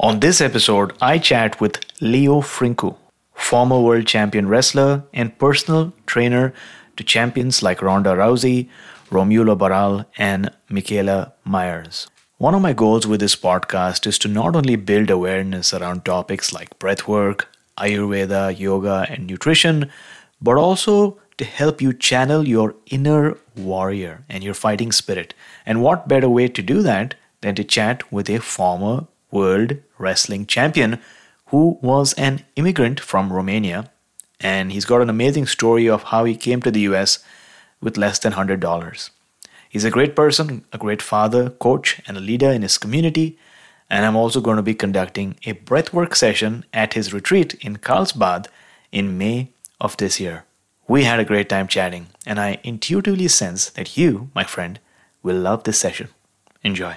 On this episode, I chat with Leo Frincu, former world champion wrestler and personal trainer to champions like Ronda Rousey, Romulo Barral, and Mikaela Myers. One of my goals with this podcast is to not only build awareness around topics like breathwork, Ayurveda, yoga, and nutrition, but also to help you channel your inner warrior and your fighting spirit. And what better way to do that than to chat with a former world wrestling champion who was an immigrant from Romania. And he's got an amazing story of how he came to the US with less than $100. He's a great person, a great father, coach, and a leader in his community. And I'm also going to be conducting a breathwork session at his retreat in Carlsbad in May of this year. We had a great time chatting, and I intuitively sense that you, my friend, will love this session. Enjoy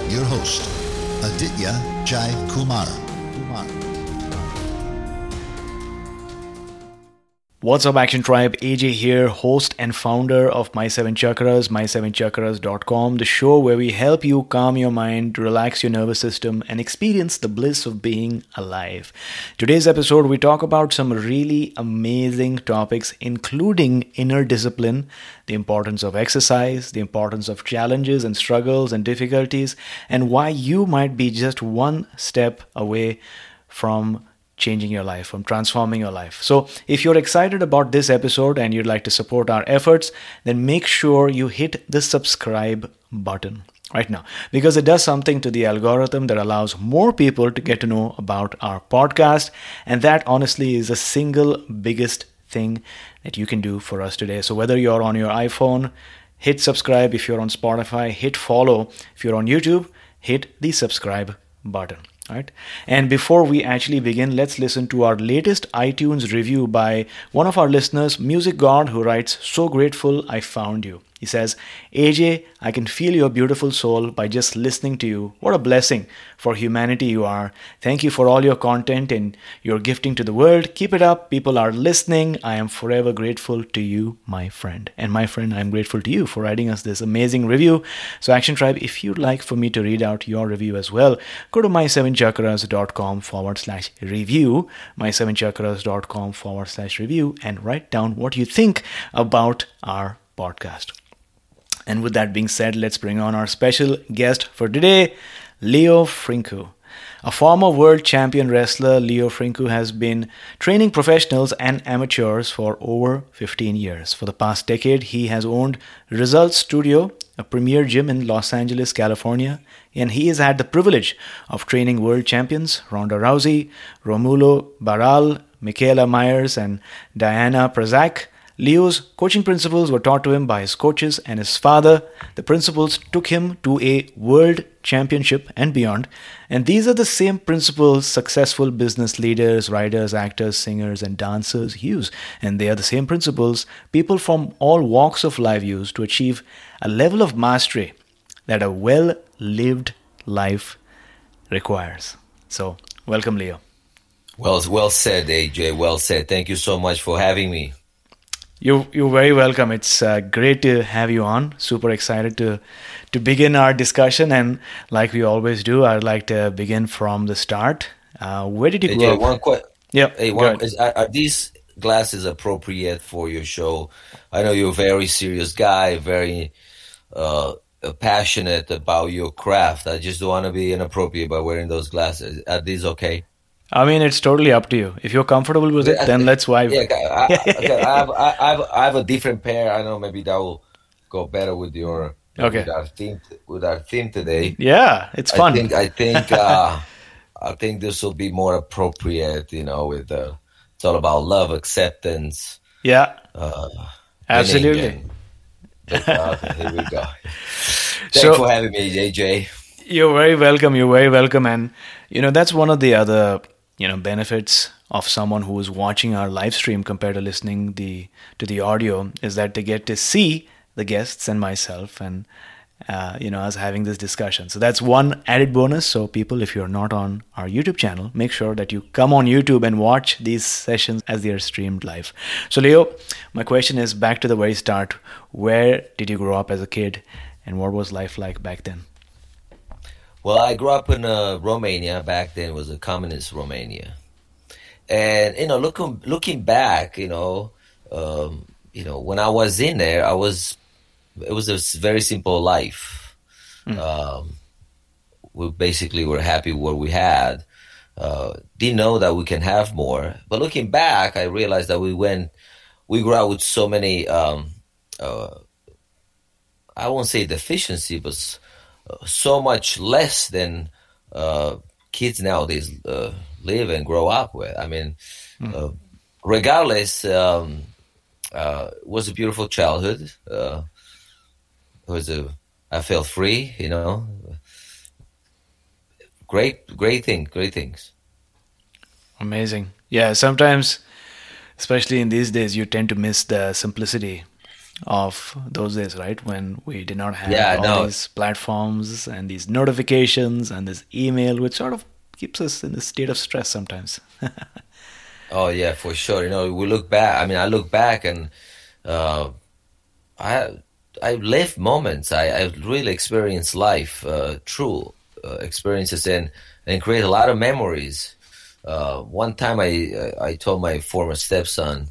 your host, Aditya Jai Kumar. What's up, Action Tribe? AJ here, host and founder of My Seven Chakras, my7chakras.com, the show where we help you calm your mind, relax your nervous system, and experience the bliss of being alive. Today's episode, we talk about some really amazing topics, including inner discipline, the importance of exercise, the importance of challenges and struggles and difficulties, and why you might be just one step away from changing your life, from transforming your life. So, if you're excited about this episode and you'd like to support our efforts, then make sure you hit the subscribe button right now because it does something to the algorithm that allows more people to get to know about our podcast. And that honestly is the single biggest thing that you can do for us today. So, whether you're on your iPhone, hit subscribe. If you're on Spotify, hit follow. If you're on YouTube, hit the subscribe button right? And before we actually begin let's listen to our latest itunes review by one of our listeners music god who writes so grateful i found you he says, AJ, I can feel your beautiful soul by just listening to you. What a blessing for humanity you are. Thank you for all your content and your gifting to the world. Keep it up. People are listening. I am forever grateful to you, my friend. And my friend, I'm grateful to you for writing us this amazing review. So, Action Tribe, if you'd like for me to read out your review as well, go to my7chakras.com forward slash review, my7chakras.com forward slash review, and write down what you think about our podcast. And with that being said, let's bring on our special guest for today, Leo Frincu. A former world champion wrestler, Leo Frincu has been training professionals and amateurs for over 15 years. For the past decade, he has owned Results Studio, a premier gym in Los Angeles, California, and he has had the privilege of training world champions Ronda Rousey, Romulo Barral, Mikaela Myers, and Diana Prazak Leo's coaching principles were taught to him by his coaches and his father. The principles took him to a world championship and beyond. And these are the same principles successful business leaders, writers, actors, singers, and dancers use. And they are the same principles people from all walks of life use to achieve a level of mastery that a well lived life requires. So, welcome, Leo. Well, well said, AJ. Well said. Thank you so much for having me. You're, you're very welcome. It's uh, great to have you on. Super excited to to begin our discussion. And like we always do, I'd like to begin from the start. Uh, where did you grow? One quick. Yep. Hey, one, is, are, are, these glasses appropriate for your show? I know you're a very serious guy, very uh, uh, passionate about your craft. I just don't want to be inappropriate by wearing those glasses. Are these okay? I mean, it's totally up to you. If you're comfortable with it, then let's vibe. Yeah, I, okay, I, have, I, have, I have a different pair. I know maybe that will go better with your okay with our theme with our theme today. Yeah, it's fun. I think I think uh, I think this will be more appropriate. You know, with uh, it's all about love, acceptance. Yeah, uh, absolutely. And, uh, here we go. Thanks so, for having me, JJ. You're very welcome. You're very welcome, and you know that's one of the other you know benefits of someone who is watching our live stream compared to listening the to the audio is that they get to see the guests and myself and uh, you know us having this discussion. So that's one added bonus. So people if you're not on our youtube channel make sure that you come on youtube and watch these sessions as they are streamed live. So leo my question is back to the very start. Where did you grow up as a kid and what was life like back then well, I grew up in uh, Romania. Back then, it was a communist Romania, and you know, looking looking back, you know, um, you know, when I was in there, I was it was a very simple life. Mm. Um, we basically were happy with what we had. Uh, didn't know that we can have more, but looking back, I realized that we went, we grew up with so many. Um, uh, I won't say deficiency, but so much less than uh, kids nowadays uh, live and grow up with. I mean, mm. regardless, um, uh, it was a beautiful childhood. Uh, it was a I felt free, you know. Great, great thing, great things. Amazing. Yeah, sometimes, especially in these days, you tend to miss the simplicity of those days, right? When we did not have yeah, all no. these platforms and these notifications and this email, which sort of keeps us in a state of stress sometimes. oh yeah, for sure. You know, we look back. I mean, I look back and uh, I I lived moments. I, I really experienced life, uh, true uh, experiences, and and create a lot of memories. Uh, one time, I I told my former stepson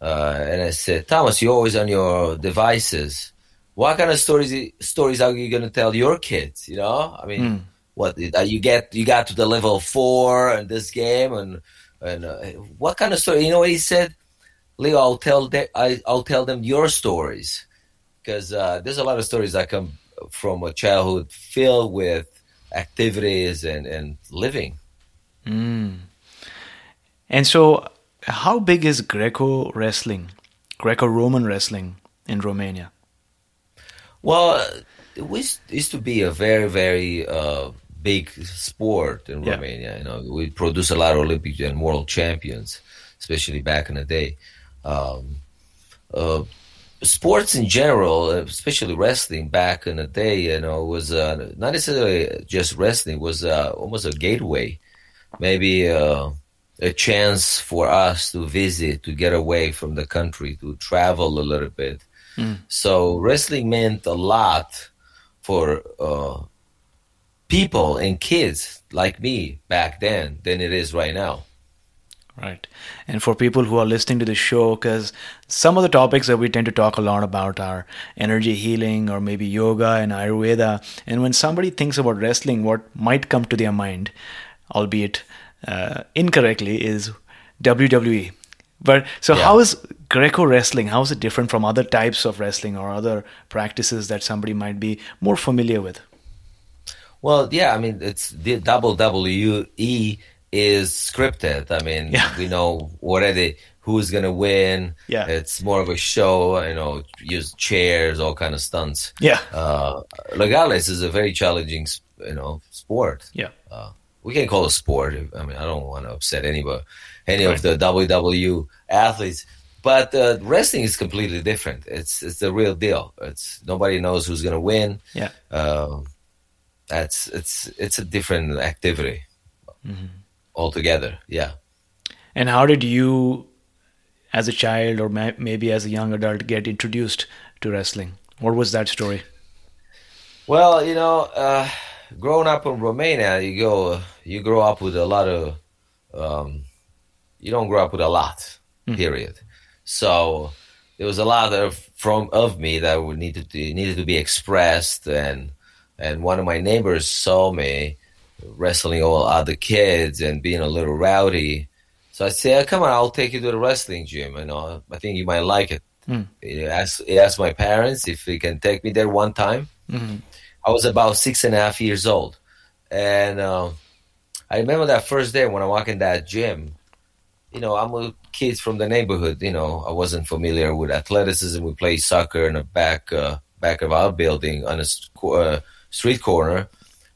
uh, and I said, Thomas, you're always on your devices. What kind of stories stories are you going to tell your kids? You know, I mean, mm. what you get you got to the level four in this game, and and uh, what kind of story? You know what he said, Leo? I'll tell de- I, will tell them your stories because uh, there's a lot of stories that come from a childhood filled with activities and and living. Mm. And so how big is Greco wrestling, Greco Roman wrestling in Romania? Well, it used to be a very, very uh, big sport in yeah. Romania. You know, we produce a lot of Olympic and world champions, especially back in the day. Um, uh, sports in general, especially wrestling back in the day, you know, was uh, not necessarily just wrestling; was uh, almost a gateway. Maybe uh, a chance for us to visit, to get away from the country, to travel a little bit. Mm. So wrestling meant a lot for uh, people and kids like me back then than it is right now. Right. And for people who are listening to the show, because some of the topics that we tend to talk a lot about are energy healing or maybe yoga and Ayurveda. And when somebody thinks about wrestling, what might come to their mind, albeit uh, incorrectly is WWE. But so, yeah. how is Greco wrestling? How is it different from other types of wrestling or other practices that somebody might be more familiar with? Well, yeah, I mean, it's the WWE is scripted. I mean, yeah. we know already who's gonna win. Yeah, it's more of a show. You know, use chairs, all kind of stunts. Yeah, uh, regardless, is a very challenging, you know, sport. Yeah. Uh, we can't call it sport. I mean, I don't want to upset anybody, any right. of the WW athletes, but uh, wrestling is completely different. It's it's the real deal. It's nobody knows who's gonna win. Yeah, uh, that's it's it's a different activity mm-hmm. altogether. Yeah. And how did you, as a child or maybe as a young adult, get introduced to wrestling? What was that story? Well, you know. Uh, growing up in Romania, you go, you grow up with a lot of, um, you don't grow up with a lot, mm. period. So there was a lot of from of me that would need to needed to be expressed, and and one of my neighbors saw me wrestling all other kids and being a little rowdy. So I said, "Come on, I'll take you to the wrestling gym. You know, I think you might like it." Mm. He, asked, he asked my parents if he can take me there one time. Mm-hmm. I was about six and a half years old, and uh, I remember that first day when I walked in that gym. You know, I'm a kid from the neighborhood. You know, I wasn't familiar with athleticism. We played soccer in the back uh, back of our building on a uh, street corner.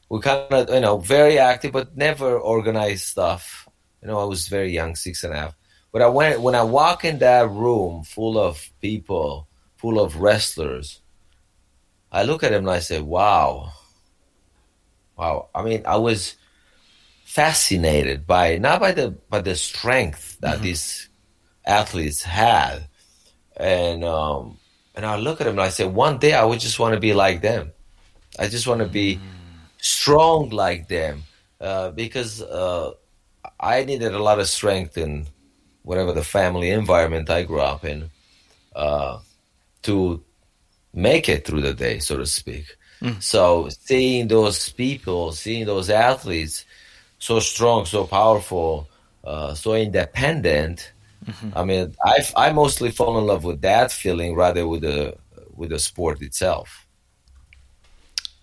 We kind of, you know, very active, but never organized stuff. You know, I was very young, six and a half. But I went when I walk in that room full of people, full of wrestlers. I look at him and I say, "Wow, wow." I mean, I was fascinated by not by the by the strength that mm-hmm. these athletes had, and um, and I look at him and I say, one day I would just want to be like them. I just want to be mm. strong like them uh, because uh, I needed a lot of strength in whatever the family environment I grew up in uh, to make it through the day, so to speak. Mm. So seeing those people, seeing those athletes so strong, so powerful, uh, so independent. Mm-hmm. I mean, I I mostly fall in love with that feeling rather with the with the sport itself.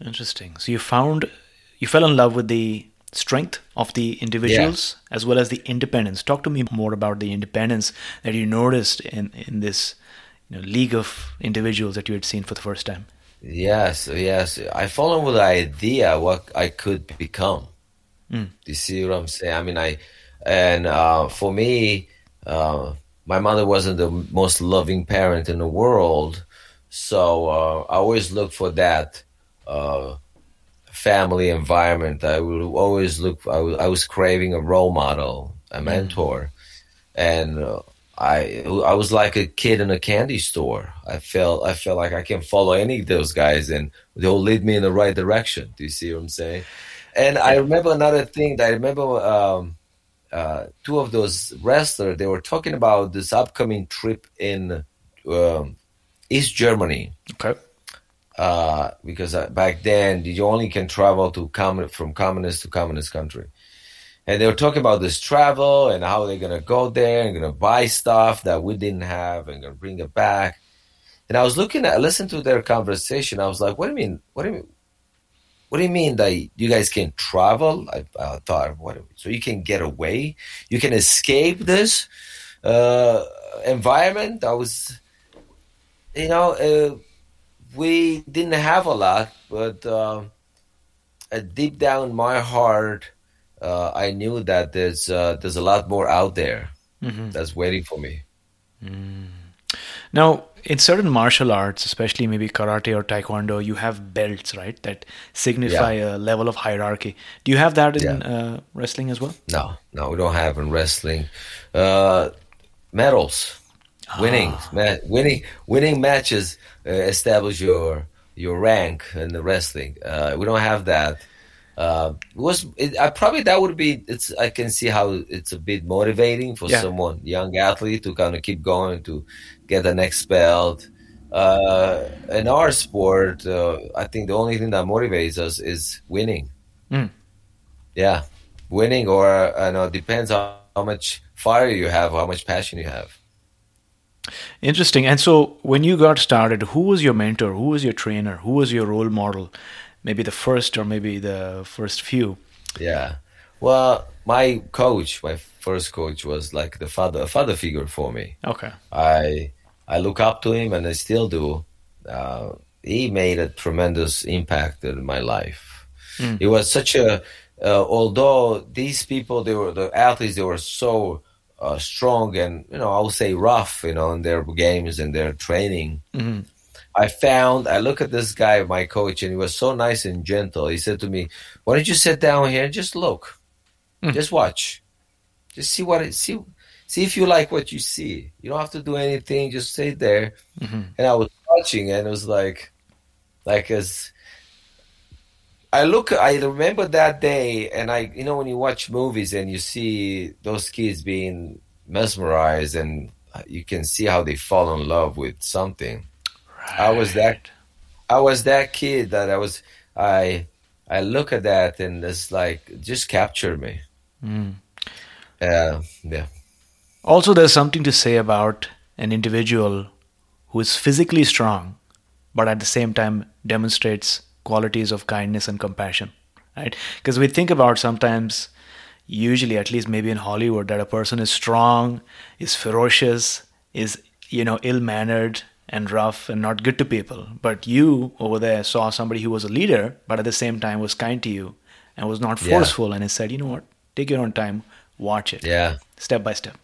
Interesting. So you found you fell in love with the strength of the individuals yeah. as well as the independence. Talk to me more about the independence that you noticed in in this you know, league of individuals that you had seen for the first time. Yes, yes. I fell in with the idea what I could become. Mm. You see what I'm saying? I mean, I and uh, for me, uh, my mother wasn't the most loving parent in the world, so uh, I always look for that uh, family environment. I would always look. I was, I was craving a role model, a mm. mentor, mm. and uh, I I was like a kid in a candy store. I felt I felt like I can follow any of those guys, and they'll lead me in the right direction. Do you see what I'm saying? And I remember another thing. That I remember um, uh, two of those wrestlers. They were talking about this upcoming trip in um, East Germany. Okay uh, because uh, back then you only can travel to com- from communist to communist country. And they were talking about this travel and how they're gonna go there and gonna buy stuff that we didn't have and gonna bring it back. And I was looking at, listen to their conversation. I was like, "What do you mean? What do you mean? What do you mean that you guys can travel?" I, I thought, "What? So you can get away? You can escape this uh, environment?" I was, you know. Uh, we didn't have a lot, but uh, deep down in my heart, uh, I knew that there's uh, there's a lot more out there mm-hmm. that's waiting for me. Mm. Now, in certain martial arts, especially maybe karate or taekwondo, you have belts, right, that signify yeah. a level of hierarchy. Do you have that in yeah. Uh, wrestling as well? No, no, we don't have in wrestling. Uh, medals, winning, ah. ma- winning, winning matches uh, establish your your rank in the wrestling. Uh, we don't have that. Uh, was it, I probably that would be it's I can see how it's a bit motivating for yeah. someone young athlete to kind of keep going to get the next belt. Uh, in our sport, uh, I think the only thing that motivates us is winning. Mm. Yeah, winning, or I know, depends on how much fire you have, how much passion you have. Interesting. And so, when you got started, who was your mentor? Who was your trainer? Who was your role model? Maybe the first or maybe the first few. Yeah. Well, my coach, my first coach, was like the father, a father figure for me. Okay. I I look up to him, and I still do. Uh, he made a tremendous impact in my life. Mm. It was such a. Uh, although these people, they were the athletes, they were so uh, strong and you know I would say rough, you know, in their games and their training. Mm-hmm. I found I look at this guy, my coach, and he was so nice and gentle. He said to me, "Why don't you sit down here and just look, mm-hmm. just watch, just see what it see." See if you like what you see. You don't have to do anything. Just sit there. Mm-hmm. And I was watching, and it was like, like as I look, I remember that day, and I, you know, when you watch movies and you see those kids being mesmerized and you can see how they fall in love with something. I was that I was that kid that I was I I look at that and it's like just capture me. Mm. Uh, yeah. Also, there's something to say about an individual who is physically strong, but at the same time demonstrates qualities of kindness and compassion, right? Because we think about sometimes, usually, at least maybe in Hollywood, that a person is strong, is ferocious, is you know ill mannered and rough and not good to people. But you over there saw somebody who was a leader, but at the same time was kind to you and was not forceful, yeah. and he said, you know what, take your own time, watch it, yeah, step by step.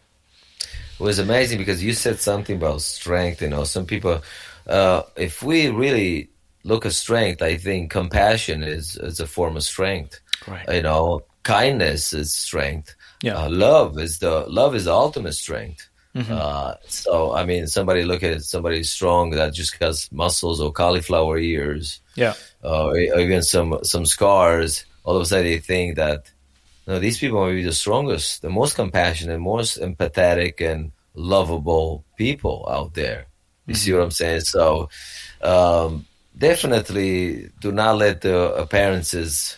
It was amazing because you said something about strength. You know, some people, uh, if we really look at strength, I think compassion is is a form of strength. Right. You know, kindness is strength. Yeah. Uh, love is the love is the ultimate strength. Mm-hmm. Uh, so I mean, somebody look at somebody strong that just has muscles or cauliflower ears, yeah, uh, or even some some scars. All of a sudden, they think that no, these people may be the strongest, the most compassionate, most empathetic, and lovable people out there. You mm-hmm. see what I'm saying? So, um, definitely do not let the appearances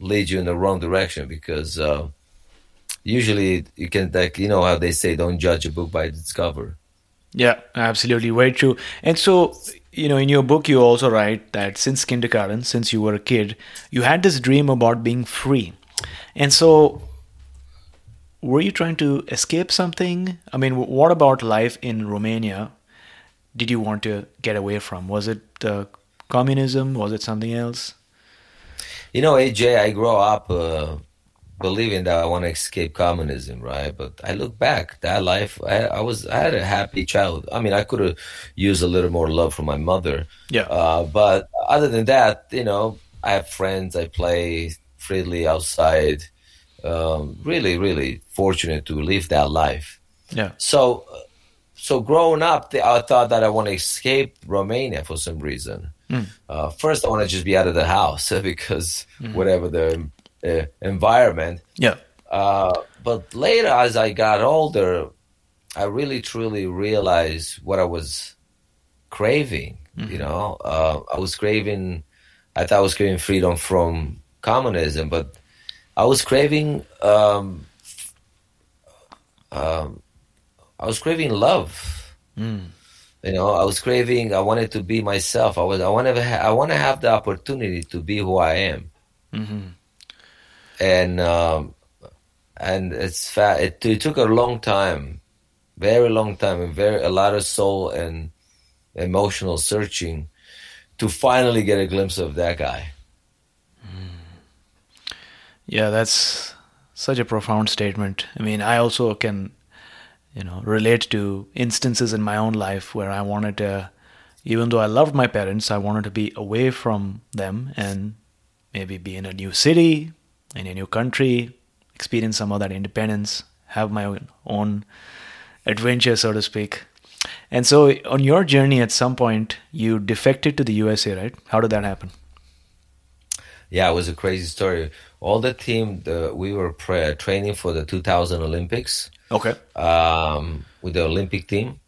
lead you in the wrong direction because. Uh, usually you can like you know how they say don't judge a book by its cover. Yeah absolutely very true. And so you know in your book you also write that since kindergarten since you were a kid you had this dream about being free. And so were you trying to escape something? I mean what about life in romania did you want to get away from? Was it uh, communism? Was it something else? You know aj i grew up uh, believing that I want to escape communism, right? But I look back, that life, I, I was, I had a happy childhood. I mean, I could have used a little more love from my mother. Yeah. Uh, but other than that, you know, I have friends, I play freely outside. Um, really, really fortunate to live that life. Yeah. So, so growing up, I thought that I want to escape Romania for some reason. Mm. Uh, first, I want to just be out of the house because mm-hmm. whatever the uh, environment. Yeah. Uh, but later, as I got older, I really truly realized what I was craving. Mm-hmm. You know, uh, I was craving. I thought I was craving freedom from communism, but I was craving. Um, um, I was craving love. Mm. You know, I was craving. I wanted to be myself. I was. I want to. Ha- I want to have the opportunity to be who I am. Mm-hmm and um, and it's fat. It, it, took a long time, very long time, and very a lot of soul and emotional searching to finally get a glimpse of that guy. Yeah, that's such a profound statement. I mean, I also can, you know, relate to instances in my own life where I wanted to, even though I loved my parents, I wanted to be away from them and maybe be in a new city, in a new country, experience some of that independence, have my own, own adventure, so to speak. And so, on your journey, at some point, you defected to the USA, right? How did that happen? Yeah, it was a crazy story. All the team, the, we were pre- training for the 2000 Olympics. Okay. Um, with the Olympic team,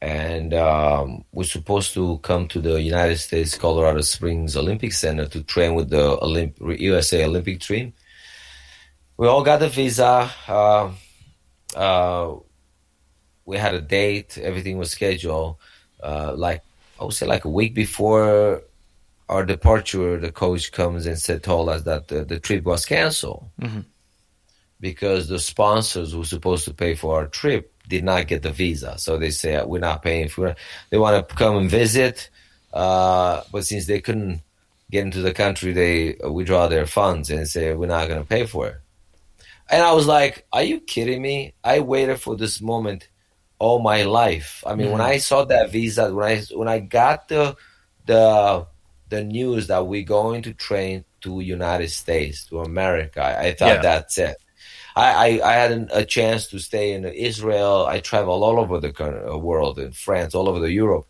and um, we're supposed to come to the United States Colorado Springs Olympic Center to train with the Olymp- USA Olympic team. We all got the visa. Uh, uh, we had a date. Everything was scheduled. Uh, like I would say, like a week before our departure, the coach comes and said, told us that the, the trip was canceled mm-hmm. because the sponsors were supposed to pay for our trip did not get the visa. So they say we're not paying for. it. They want to come and visit, uh, but since they couldn't get into the country, they withdraw their funds and say we're not going to pay for it. And I was like, "Are you kidding me? I waited for this moment all my life. I mean, mm-hmm. when I saw that visa, when I when I got the the the news that we're going to train to United States to America, I, I thought yeah. that's it. I, I, I had a chance to stay in Israel. I traveled all over the uh, world, in France, all over the Europe,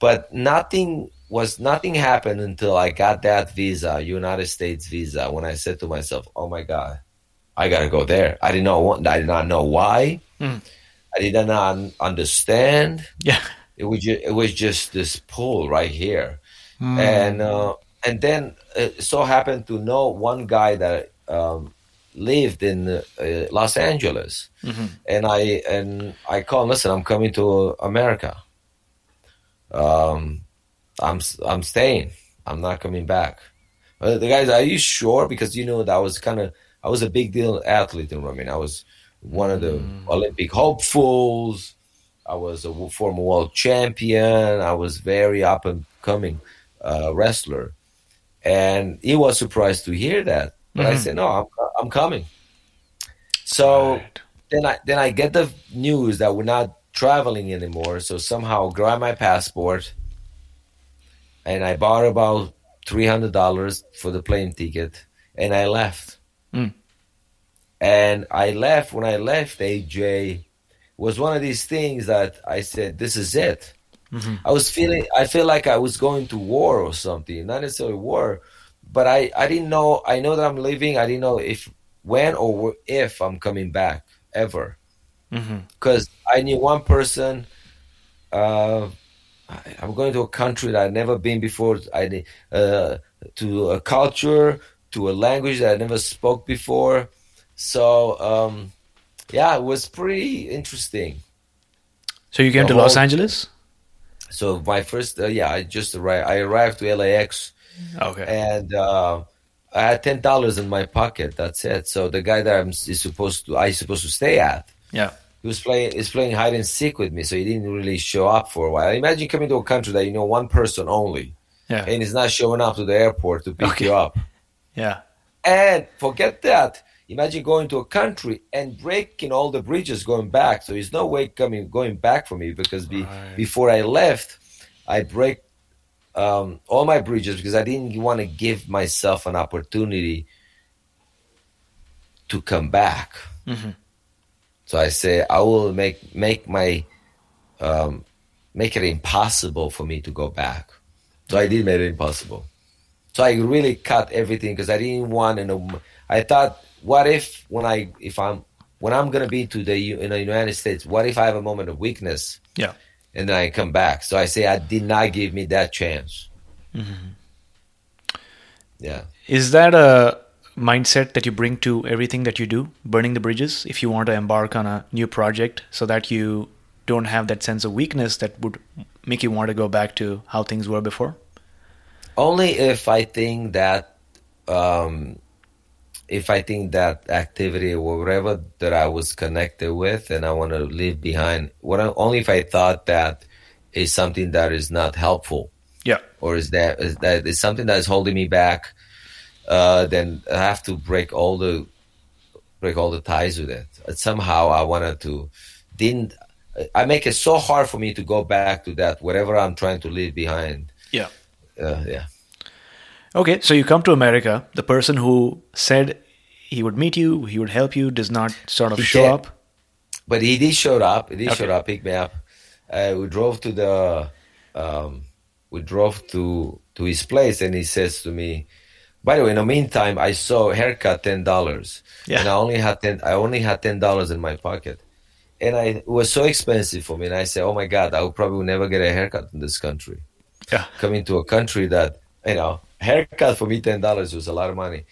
but nothing was nothing happened until I got that visa, United States visa. When I said to myself, "Oh my God, I gotta go there," I didn't want. I did not know why. Mm. I did not understand. Yeah. It was just, it was just this pull right here, and uh, and then it so happened to know one guy that um, lived in uh, Los Angeles, and I and I called. Listen, I'm coming to America. Um, I'm I'm staying. I'm not coming back. Uh, the guys, are you sure? Because you know that was kind of I was a big deal athlete in Romania. I was one of the Olympic hopefuls. I was a former world champion. I was very up and coming uh, wrestler, and he was surprised to hear that. But I said, "No, I'm I'm coming." So Right. then I then I get the news that we're not traveling anymore. So somehow grab my passport, and I bought about three hundred dollars for the plane ticket, and I left. Mm. And I left. When I left, AJ was one of these things that I said, "This is it." I was feeling. I feel like I was going to war or something. Not necessarily war, but I I didn't know. I know that I'm leaving. I didn't know if when or if I'm coming back ever because I knew one person. Uh, I- I'm going to a country that I've never been before. I uh, to a culture, to a language that I never spoke before. So um, yeah, it was pretty interesting. So you came The to Los Angeles? So my first, uh, yeah, I just arrived. I arrived to LAX Okay. and uh, I had ten dollars in my pocket. That's it. So the guy that I'm is supposed to, I supposed to stay at, yeah. he was playing is playing hide and seek with me, so he didn't really show up for a while. Imagine coming to a country that you know one person only, Yeah. and he's not showing up to the airport to pick Okay. you up. Yeah. And forget that. Imagine going to a country and breaking all the bridges going back. So there's no way coming going back for me because be, Right. before I left, I break um, all my bridges because I didn't want to give myself an opportunity to come back. So I say I will make make my um, make it impossible for me to go back. So I did make it impossible. So I really cut everything because I didn't want to know. I thought, what if when I if I'm when I'm gonna be to the in the United States, what if I have a moment of weakness Yeah. And then I come back? So I say I did not give me that chance. Yeah. Is that a mindset that you bring to everything that you do, burning the bridges, if you want to embark on a new project so that you don't have that sense of weakness that would make you want to go back to how things were before? Only if I think that, um, if I think that activity or whatever that I was connected with and I want to leave behind, what I, only if I thought that is something that is not helpful Yeah. or is that is that is something that is holding me back, uh, then I have to break all the break all the ties with it. And somehow I wanted to didn't I make it so hard for me to go back to that whatever I'm trying to leave behind. Yeah. Uh, yeah. Okay, so you come to America. The person who said he would meet you, he would help you, does not sort of He show did. up. But he did show up. He did Okay. showed up, pick me up. Uh, we drove to the, um, we drove to to his place, and he says to me, "By the way, in the meantime, I saw a haircut ten dollars, Yeah. and I only had ten. I only had ten dollars in my pocket, and I it was so expensive for me. And I said, "Oh my God, I will probably never get a haircut in this country. Yeah. Coming to a country that you know, haircut for me ten dollars was a lot of money.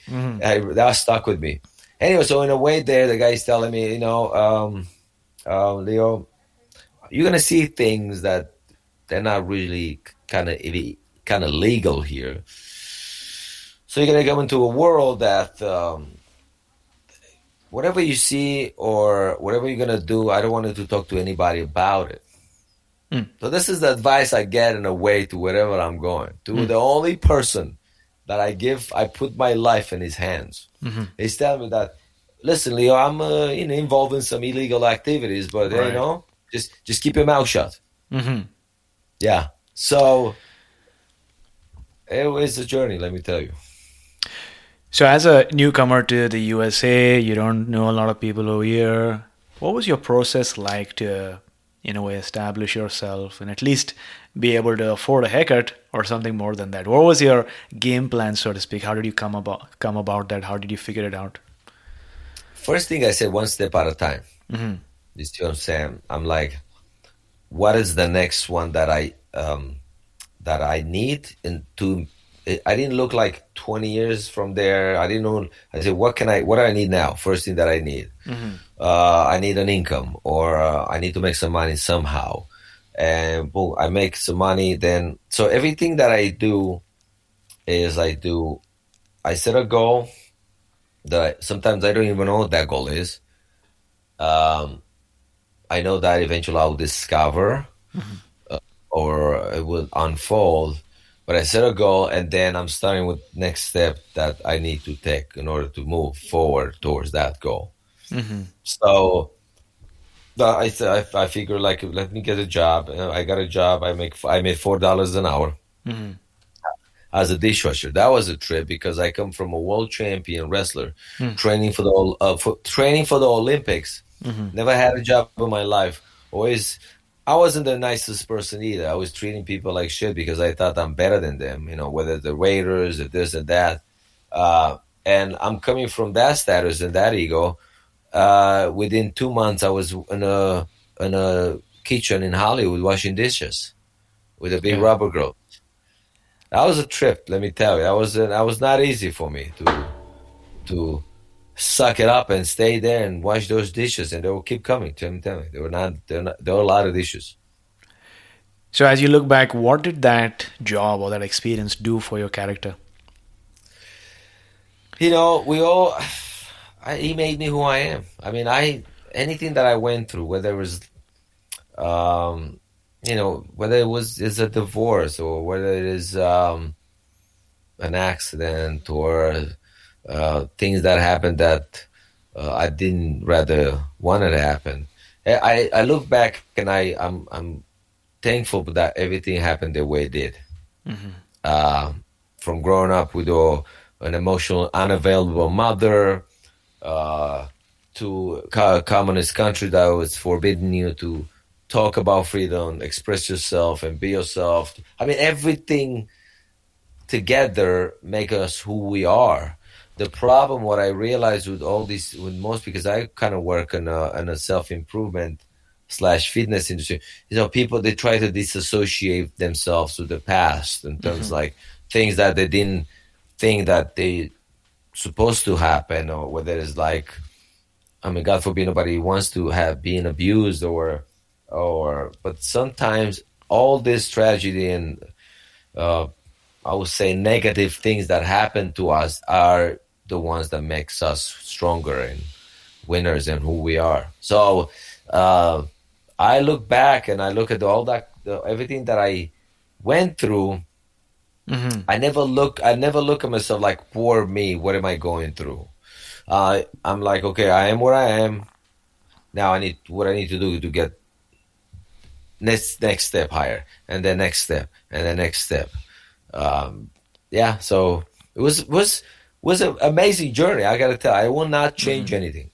I, that stuck with me. Anyway, so in a way, there the guy's telling me, you know, um, uh, Leo, you're gonna see things that they're not really kind of kind of legal here. So you're gonna come into a world that um, whatever you see or whatever you're gonna do, I don't want you to talk to anybody about it. So this is the advice I get in a way to wherever I'm going. To the only person that I give, I put my life in his hands. He's telling me that, listen, Leo, I'm uh, you know involved in some illegal activities, but Right. you know, just just keep your mouth shut. Mm-hmm. Yeah. So it was a journey, let me tell you. So, as a newcomer to the USA, you don't know a lot of people over here. What was your process like to, in a way, establish yourself and at least be able to afford a haircut or something more than that? What was your game plan, so to speak? How did you come about come about that? How did you figure it out? First thing I said, one step at a time. hmm You see what I'm saying? I'm like, what is the next one that I um, that I need and to I didn't look like 20 years from there. I didn't know. I said, what can I, what do I need now? First thing that I need, mm-hmm. uh, I need an income or uh, I need to make some money somehow. And boom, I make some money. Then, so everything that I do is I do, I set a goal that sometimes I don't even know what that goal is. Um, I know that eventually I'll discover mm-hmm. uh, or it will unfold but I set a goal and then I'm starting with next step that I need to take in order to move forward towards that goal. Mm-hmm. So I, I, I figure like let me get a job. Uh, I got a job. I make I made four dollars an hour mm-hmm. as a dishwasher. That was a trip because I come from a world champion wrestler, mm-hmm. training for the uh, for, training for the Olympics. Mm-hmm. Never had a job in my life. Always I wasn't the nicest person either. I was treating people like shit because I thought I'm better than them, you know, whether the waiters or this and that. Uh, and I'm coming from that status and that ego. Uh, within two months, I was in a in a kitchen in Hollywood washing dishes with a big yeah. rubber glove. That was a trip, let me tell you. That was that was not easy for me to to suck it up and stay there and wash those dishes, and they will keep coming. Tell me, tell me, there were not there were a lot of dishes. So, as you look back, what did that job or that experience do for your character? You know, we all. I, he made me who I am. I mean, I anything that I went through, whether it was, um, you know, whether it was is a divorce or whether it is um, an accident or uh, things that happened that uh, I didn't rather want to happen. I, I look back and I I'm I'm thankful that everything happened the way it did. Mm-hmm. Uh, from growing up with a, an emotional unavailable mother uh, to a communist country that was forbidding you to talk about freedom, express yourself, and be yourself. I mean, everything together make us who we are the problem what i realized with all this with most because i kind of work on a, on a self-improvement slash fitness industry you know people they try to disassociate themselves with the past in terms mm-hmm. like things that they didn't think that they supposed to happen or whether it's like i mean god forbid nobody wants to have been abused or or but sometimes all this tragedy and uh, I would say negative things that happen to us are the ones that makes us stronger and winners and who we are. So uh, I look back and I look at all that the, everything that I went through. Mm-hmm. I never look. I never look at myself like poor me. What am I going through? Uh, I'm like, okay, I am where I am. Now I need what I need to do to get next next step higher, and the next step, and the next step. Um, yeah, so it was was was an amazing journey. I got to tell, I will not change mm-hmm. anything.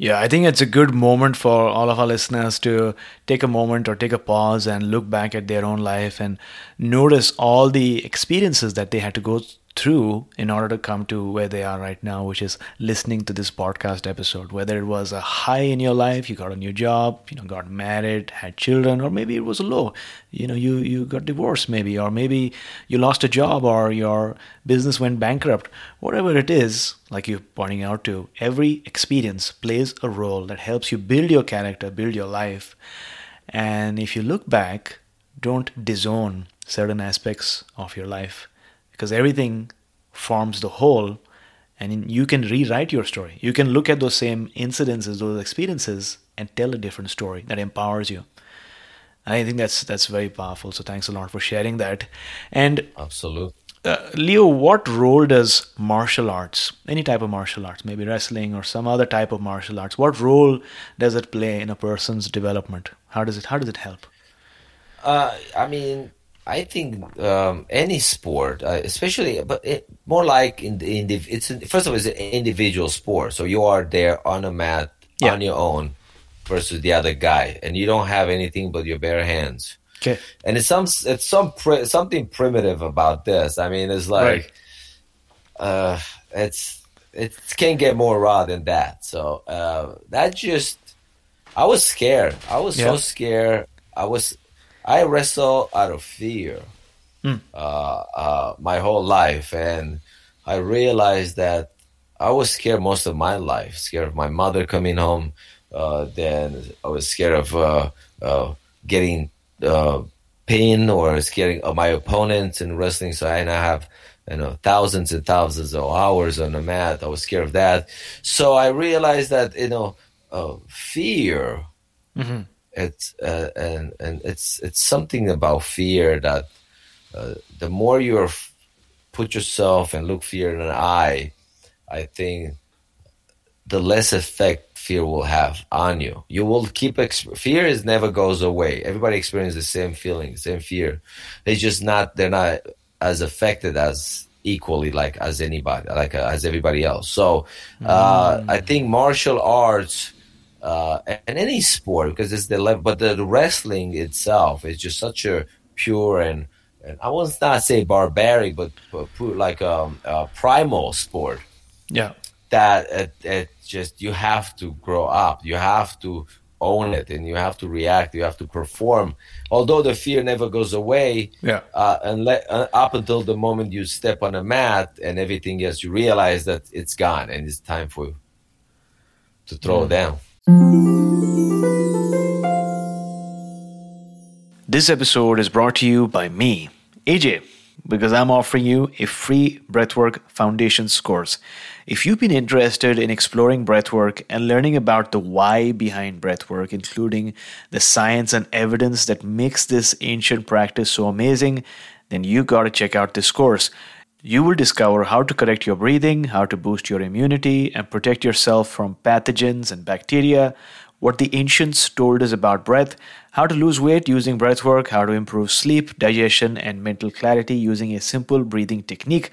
Yeah, I think it's a good moment for all of our listeners to take a moment or take a pause and look back at their own life and notice all the experiences that they had to go through in order to come to where they are right now, which is listening to this podcast episode. Whether it was a high in your life, you got a new job, you know, got married, had children, or maybe it was a low, you know, you you got divorced maybe, or maybe you lost a job or your business went bankrupt. Whatever it is, like you're pointing out to, every experience plays a role that helps you build your character, build your life. And if you look back, don't disown certain aspects of your life because everything forms the whole and you can rewrite your story. You can look at those same incidences, those experiences, and tell a different story that empowers you. And I think that's that's very powerful. So thanks a lot for sharing that. And absolutely, uh, Leo, what role does martial arts, any type of martial arts, maybe wrestling or some other type of martial arts, what role does it play in a person's development? How does it how does it help? Uh, I mean, I think um, any sport, uh, especially, but it, more like in the, in the it's first of all, it's an individual sport. So you are there on a mat yeah. on your own versus the other guy, and you don't have anything but your bare hands. Okay. And it's some it's some something primitive about this. I mean, it's like, right. uh, it's it can't get more raw than that. So uh, that just, I was scared. I was Yeah. so scared. I was, I wrestle out of fear Hmm. uh, uh, my whole life, and I realized that I was scared most of my life. Scared of my mother coming home. Uh, then I was scared of uh, uh, getting uh, pain or scared of my opponents in wrestling. So I now have you know thousands and thousands of hours on the mat. I was scared of that. So I realized that you know uh, fear. It's uh, and and it's it's something about fear that uh, the more you are put yourself and look fear in the eye, I think the less effect fear will have on you. You will keep ex- fear is never goes away. Everybody experiences the same feeling, same fear. They just not they're not as affected as equally like as anybody like uh, as everybody else. So uh, I think martial arts uh, and any sport because it's the level, but the, the wrestling itself is just such a pure and and I not say barbaric, but, but put like um, a primal sport. Yeah. that it, it just you have to grow up. You have to own it and you have to react. You have to perform. Although the fear never goes away Yeah. uh, and uh, up until the moment you step on a mat and everything else you realize that it's gone and it's time for to throw it down This episode is brought to you by me, AJ, because I'm offering you a free Breathwork Foundations course. If you've been interested in exploring breathwork and learning about the why behind breathwork, including the science and evidence that makes this ancient practice so amazing, then you got to check out this course. You will discover how to correct your breathing, how to boost your immunity, and protect yourself from pathogens and bacteria, what the ancients told us about breath, how to lose weight using breath work, how to improve sleep, digestion, and mental clarity using a simple breathing technique.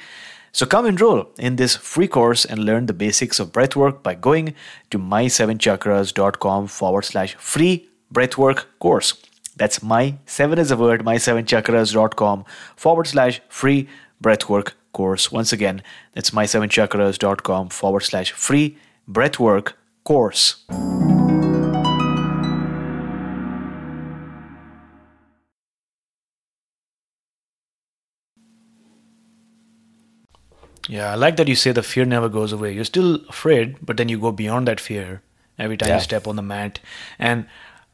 So come enroll in this free course and learn the basics of breathwork by going to my7chakras.com forward slash free breathwork course. That's my seven is a word, my7chakras.com forward slash free breathwork course. Once again, that's my7chakras.com forward slash free breathwork course. Yeah, I like that you say the fear never goes away. You're still afraid, but then you go beyond that fear every time Yeah. you step on the mat. And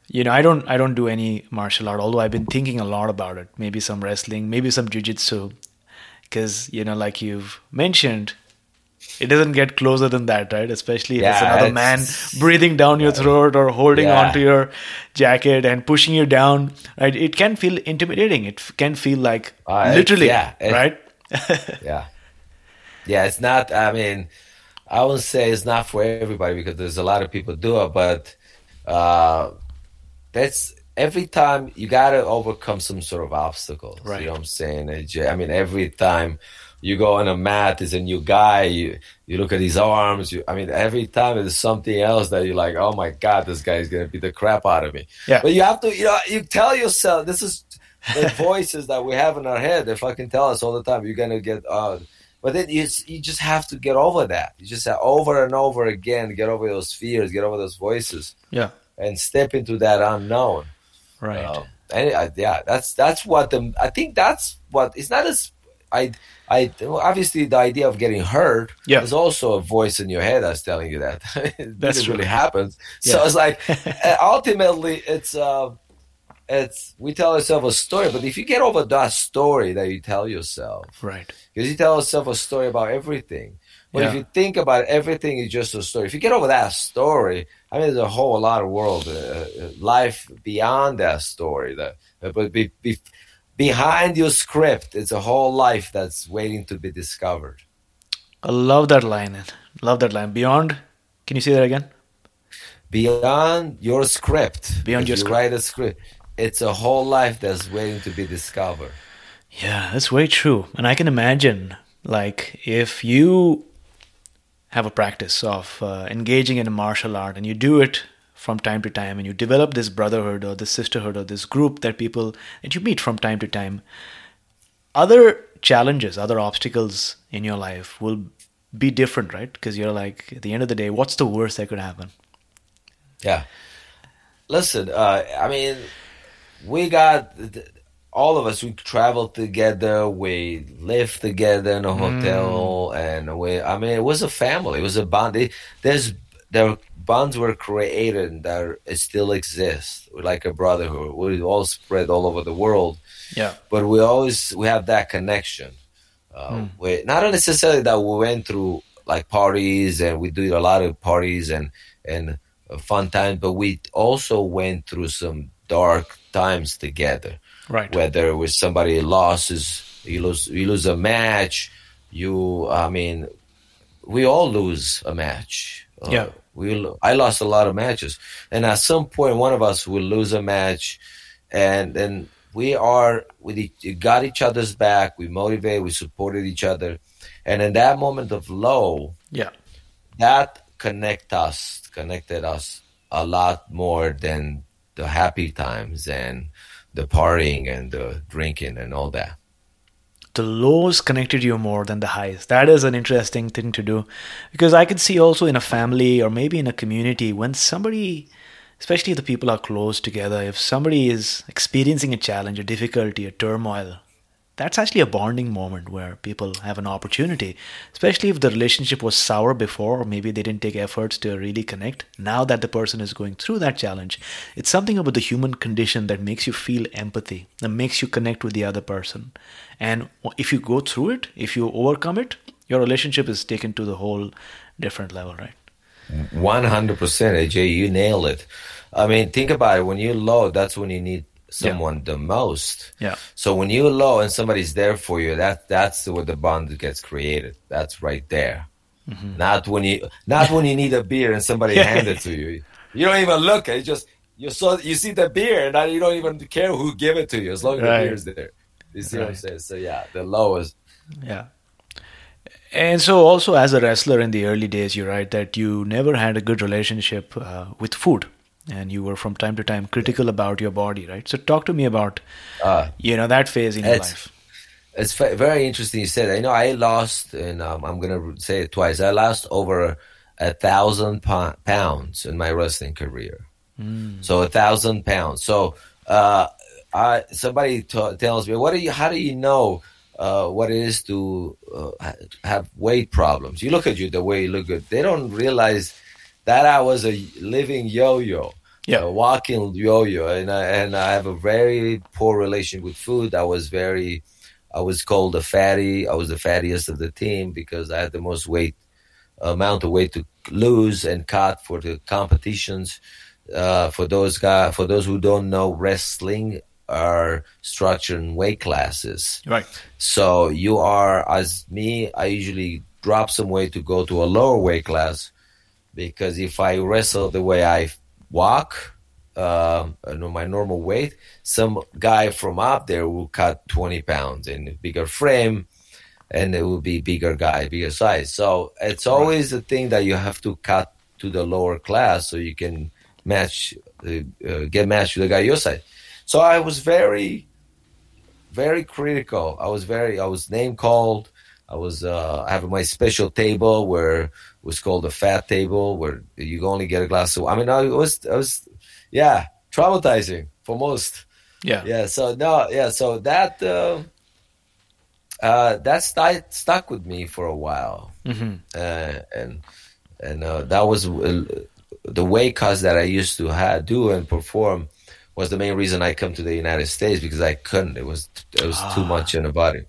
you know, I don't I don't do any martial art, although I've been thinking a lot about it. Maybe some wrestling, maybe some jujitsu. Because, you know, like you've mentioned, it doesn't get closer than that, right? Especially if it's another it's- man breathing down your throat or holding Yeah. onto your jacket and pushing you down. Right? It can feel intimidating. It can feel like Uh, it- literally, yeah, right? yeah yeah it's not i mean i would say it's not for everybody because there's a lot of people do it but uh that's every time you gotta overcome some sort of obstacle. Right. you know what i'm saying i mean every time you go on a mat there's a new guy you you look at his arms you i mean every time there's something else that you're like oh my god this guy's gonna beat the crap out of me Yeah. but you have to you know you tell yourself this is the voices that we have in our head they fucking tell us all the time you're gonna get uh but then you, you just have to get over that you just have over and over again get over those fears get over those voices Yeah. and step into that unknown Right. um, and I, yeah, that's that's what the I think that's what it's not as I I obviously the idea of getting hurt Yeah. is also a voice in your head that's telling you that That's really, happens. So it's like uh, ultimately it's uh, it's we tell ourselves a story, but if you get over that story that you tell yourself, Right. because you tell yourself a story about everything. But if you think about it, everything is just a story. If you get over that story, I mean, there's a whole lot of world, uh, uh, life beyond that story. That, uh, but be, be, behind your script, it's a whole life that's waiting to be discovered. I love that line. Love that line. Beyond, can you say that again? Beyond your script, Beyond if your you script. write a script. It's a whole life that's waiting to be discovered. Yeah, that's way true. And I can imagine, like, if you have a practice of uh, engaging in a martial art and you do it from time to time and you develop this brotherhood or this sisterhood or this group that people that you meet from time to time, other challenges, other obstacles in your life will be different, right? Because you're like, at the end of the day, what's the worst that could happen? Yeah. Listen, uh, I mean, we got all of us. We traveled together. We lived together in a hotel, mm. and we. I mean, it was a family. It was a bond. there's there bonds were created and that still exist, like a brotherhood. We all spread all over the world. Yeah, but we always we have that connection. Uh, mm. we, not necessarily that we went through like parties and we do a lot of parties and and fun times, but we also went through some dark times together. Right. Whether it was somebody loses, you lose, you lose a match. You, I mean, we all lose a match. Uh, yeah. We, I lost a lot of matches, and at some point, one of us will lose a match, and then we are we got each other's back. We motivated, we supported each other, and in that moment of low, yeah, that connect us connected us a lot more than the happy times and the partying and the drinking and all that. The lows connected you more than the highs. That is an interesting thing to do because I can see also in a family or maybe in a community when somebody, especially if the people are close together, if somebody is experiencing a challenge, a difficulty, a turmoil, that's actually a bonding moment where people have an opportunity, especially if the relationship was sour before, or maybe they didn't take efforts to really connect. Now that the person is going through that challenge, it's something about the human condition that makes you feel empathy, that makes you connect with the other person. And if you go through it, if you overcome it, your relationship is taken to the whole different level, right? 100% AJ, you nail it. I mean, think about it. When you're low, that's when you need someone yeah. the most. Yeah. So when you're low and somebody's there for you, that that's where the bond gets created. That's right there. Mm-hmm. Not when you not when you need a beer and somebody hand it to you. You don't even look. You just you saw you see the beer and you don't even care who give it to you as long as right. the beer's there. You see right. what I'm saying? So yeah, the lowest. Yeah. And so, also as a wrestler in the early days, you're right that you never had a good relationship uh, with food and you were from time to time critical about your body, right? So talk to me about uh, you know that phase in your life. It's very interesting you said. That. You know, I lost, and um, I'm gonna say it twice. I lost over a thousand pounds in my wrestling career. Mm. So a thousand pounds. So uh, I somebody t- tells me, "What do you? How do you know?" Uh, what it is to uh, have weight problems. You look at you the way you look good. They don't realize that I was a living yo-yo, yeah, a walking yo-yo, and I, and I have a very poor relation with food. I was very, I was called a fatty. I was the fattiest of the team because I had the most weight, amount of weight to lose and cut for the competitions. Uh, for those guys, for those who don't know, wrestling are structured in weight classes. Right. So you are as me. I usually drop some weight to go to a lower weight class because if I wrestle the way I walk, uh, my normal weight, some guy from up there will cut 20 pounds in a bigger frame and it will be bigger guy, bigger size. So it's always a thing that you have to cut to the lower class so you can match, uh, uh, get matched with the guy your size. So I was very, very critical. I was very, I was name called. I was uh, having my special table where was called a fat table where you only get a glass of. I mean, I was, I was, yeah, traumatizing for most. Yeah, yeah. So no, yeah. So that uh, uh, that st- stuck with me for a while, mm-hmm. uh, and and uh, that was uh, the way cuts that I used to have, do and perform was the main reason I come to the United States because I couldn't. It was it was ah. too much in the body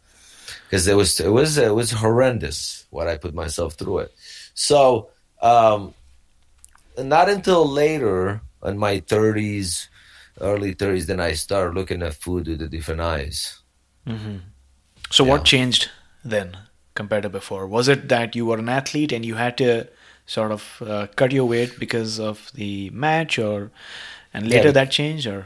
because it was it was it was horrendous what I put myself through it. So, um, not until later in my 30s, early 30s, then I started looking at food with the different eyes. Mm-hmm. So, yeah. what changed then compared to before? Was it that you were an athlete and you had to sort of uh, cut your weight because of the match, or and later yeah. that changed, or?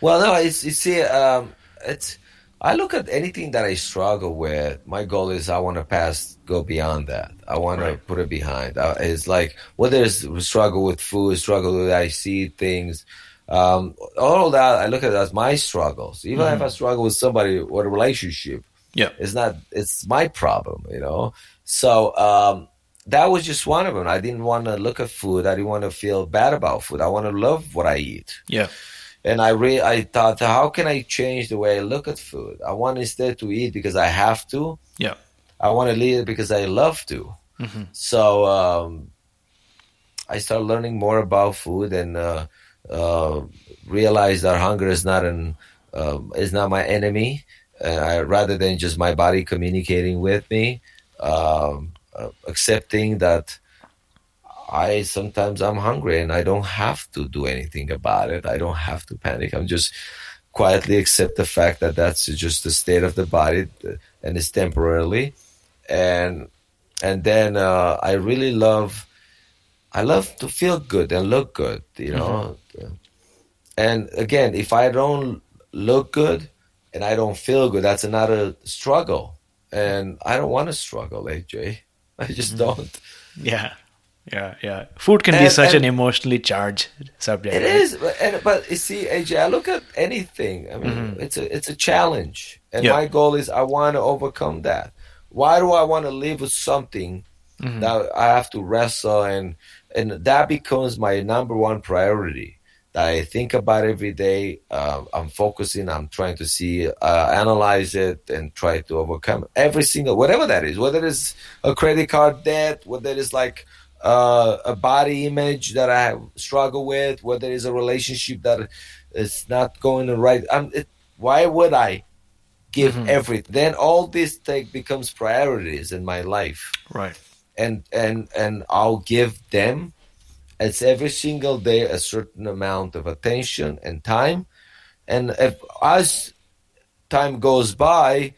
Well, no, it's you see, um, it's I look at anything that I struggle with. My goal is I want to pass, go beyond that. I want right. to put it behind. Uh, it's like whether it's struggle with food, struggle with I see things, um, all that. I look at it as my struggles. Even mm-hmm. if I struggle with somebody, with a relationship, yeah, it's not. It's my problem, you know. So um, that was just one of them. I didn't want to look at food. I didn't want to feel bad about food. I want to love what I eat. Yeah. And I re- I thought, how can I change the way I look at food? I want instead to eat because I have to. Yeah. I want to eat because I love to. Mm-hmm. So um, I started learning more about food and uh, uh, realized that hunger is not an uh, is not my enemy. I, rather than just my body communicating with me, um, uh, accepting that I sometimes I'm hungry and I don't have to do anything about it. I don't have to panic. I'm just quietly accept the fact that that's just the state of the body and it's temporarily. And and then uh, I really love I love to feel good and look good, you know. Mm-hmm. And again, if I don't look good and I don't feel good, that's another struggle. And I don't want to struggle, AJ. I just mm-hmm. don't. Yeah. Yeah, yeah. Food can and, be such an emotionally charged subject. It right? is, but, and, but you see, AJ, I look at anything. I mean, mm-hmm. it's a it's a challenge, and yeah. my goal is I want to overcome that. Why do I want to live with something mm-hmm. that I have to wrestle, and and that becomes my number one priority that I think about every day. Uh, I'm focusing. I'm trying to see, uh, analyze it, and try to overcome every single whatever that is. Whether it's a credit card debt, whether it's like uh, a body image that I struggle with, whether it's a relationship that is not going the right. It, why would I give mm-hmm. everything? Then all this take becomes priorities in my life, right? And and and I'll give them. It's every single day a certain amount of attention and time, and if as time goes by,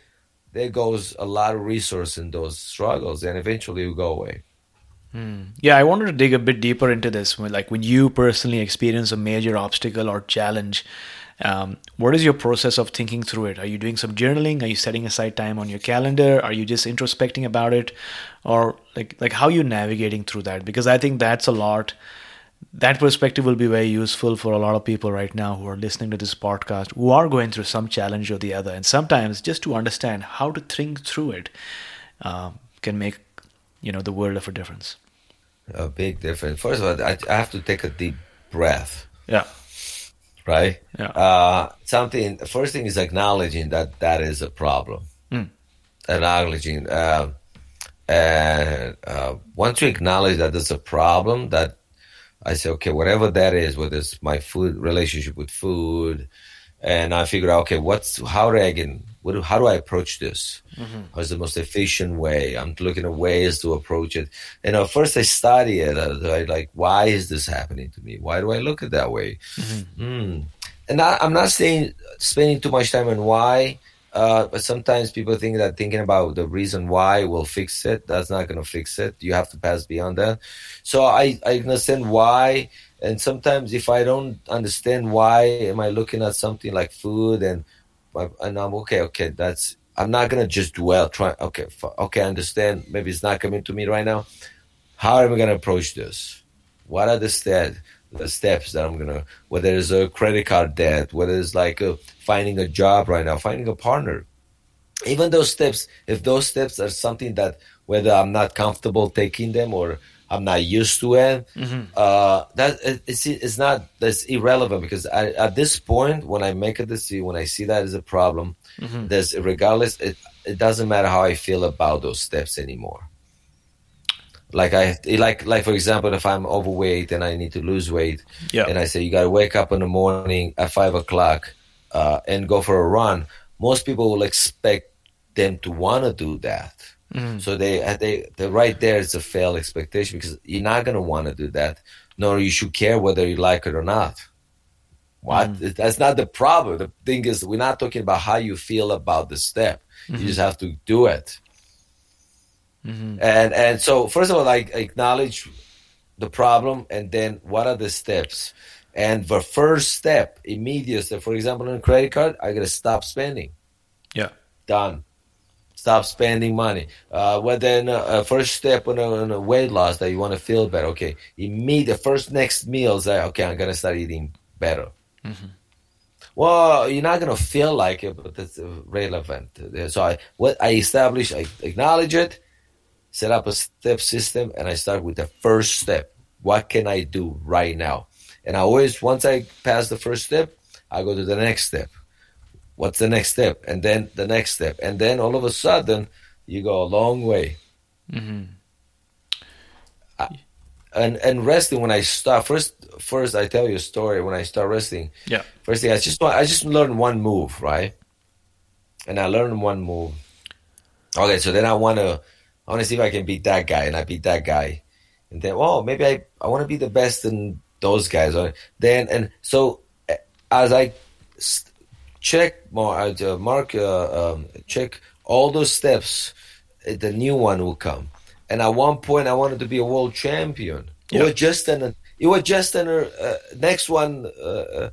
there goes a lot of resource in those struggles, and eventually will go away. Hmm. Yeah, I wanted to dig a bit deeper into this. Like when you personally experience a major obstacle or challenge, um, what is your process of thinking through it? Are you doing some journaling? Are you setting aside time on your calendar? Are you just introspecting about it, or like like how are you navigating through that? Because I think that's a lot. That perspective will be very useful for a lot of people right now who are listening to this podcast who are going through some challenge or the other, and sometimes just to understand how to think through it uh, can make you know the world of a difference. A big difference. First of all i, I have to take a deep breath. Yeah. Right? Yeah. Uh, something first thing is acknowledging that that is a problem. Mm. acknowledging uh, and uh, once you acknowledge that there's a problem that i say okay whatever that is whether it's my food relationship with food and I figured out, okay, what's how do I get, what do, how do I approach this? Mm-hmm. What's the most efficient way? I'm looking at ways to approach it. And at first, I study it. I like, why is this happening to me? Why do I look at that way? Mm-hmm. Mm. And I, am not saying spending too much time on why, uh, but sometimes people think that thinking about the reason why will fix it. That's not going to fix it. You have to pass beyond that. So I, I understand why and sometimes if I don't understand why am I looking at something like food and and I'm okay, okay, that's I'm not gonna just dwell. Try okay, okay, understand. Maybe it's not coming to me right now. How am I gonna approach this? What are the steps? The steps that I'm gonna whether it's a credit card debt, whether it's like a, finding a job right now, finding a partner. Even those steps, if those steps are something that whether I'm not comfortable taking them or I'm not used to it. Mm-hmm. Uh, that it's it's not that's irrelevant because I, at this point, when I make a decision, when I see that as a problem, mm-hmm. there's regardless, it it doesn't matter how I feel about those steps anymore. Like I like like for example, if I'm overweight and I need to lose weight, yeah. and I say you got to wake up in the morning at five o'clock uh, and go for a run, most people will expect them to want to do that Mm-hmm. So they, uh, they, they, right there is a failed expectation because you're not going to want to do that. Nor you should care whether you like it or not. What? Mm-hmm. That's not the problem. The thing is, we're not talking about how you feel about the step. Mm-hmm. You just have to do it. Mm-hmm. And and so first of all, like acknowledge the problem, and then what are the steps? And the first step, immediate step, for example, on a credit card, I gotta stop spending. Yeah. Done stop spending money. Uh, well, then uh, uh, first step on a, on a, weight loss that you want to feel better. Okay, immediate the first next meal is like, okay, I'm gonna start eating better. Mm-hmm. Well, you're not gonna feel like it, but it's relevant. So I what I establish, I acknowledge it, set up a step system, and I start with the first step. What can I do right now? And I always, once I pass the first step, I go to the next step. What's the next step? And then the next step. And then all of a sudden, you go a long way. Mm-hmm. I, and and resting when I start first first I tell you a story when I start resting. Yeah. First thing I just I just learned one move, right? And I learned one move. Okay, so then I wanna I wanna see if I can beat that guy and I beat that guy. And then oh maybe I, I wanna be the best in those guys. Then and so as I check more uh, mark uh, um, check all those steps, the new one will come and at one point I wanted to be a world champion. It was just an it was just an uh, next one uh, uh,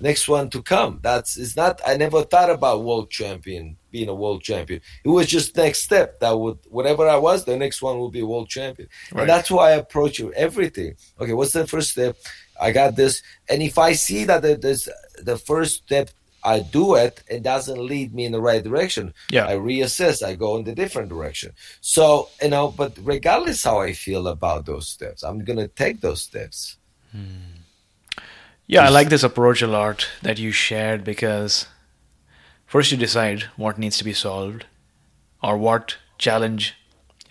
next one to come. That's it's not. I never thought about world champion being a world champion. It was just next step that would whatever I was, the next one will be a world champion. Right. And that's why I approach everything. Okay, what's the first step? I got this, and if I see that there's the first step I do it, it doesn't lead me in the right direction. Yeah. I reassess, I go in the different direction. So, you know, but regardless how I feel about those steps, I'm going to take those steps. Hmm. Yeah, I like this approach a lot that you shared because first you decide what needs to be solved or what challenge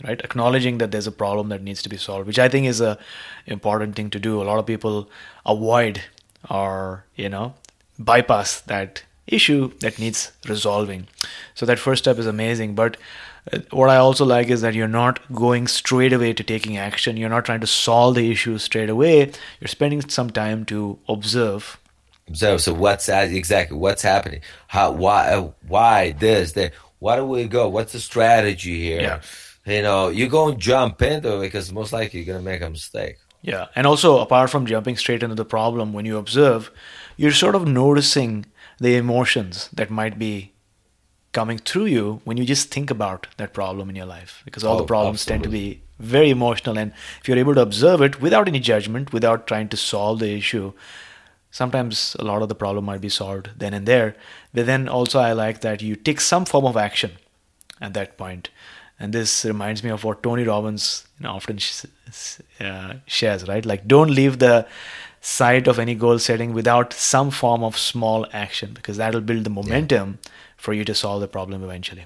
right acknowledging that there's a problem that needs to be solved which i think is a important thing to do a lot of people avoid or you know bypass that issue that needs resolving. So that first step is amazing. But uh, what I also like is that you're not going straight away to taking action. You're not trying to solve the issue straight away. You're spending some time to observe. Observe. So what's exactly what's happening? How? Why? Why this? That? Why do we go? What's the strategy here? Yeah. You know, you go and jump into it because most likely you're gonna make a mistake. Yeah, and also apart from jumping straight into the problem, when you observe, you're sort of noticing the emotions that might be coming through you when you just think about that problem in your life because all oh, the problems absolutely. tend to be very emotional and if you're able to observe it without any judgment without trying to solve the issue sometimes a lot of the problem might be solved then and there. But then also i like that you take some form of action at that point. And this reminds me of what tony robbins you know, often sh- uh, shares right? Like don't leave the sight of any goal setting without some form of small action because that'll build the momentum yeah. for you to solve the problem eventually.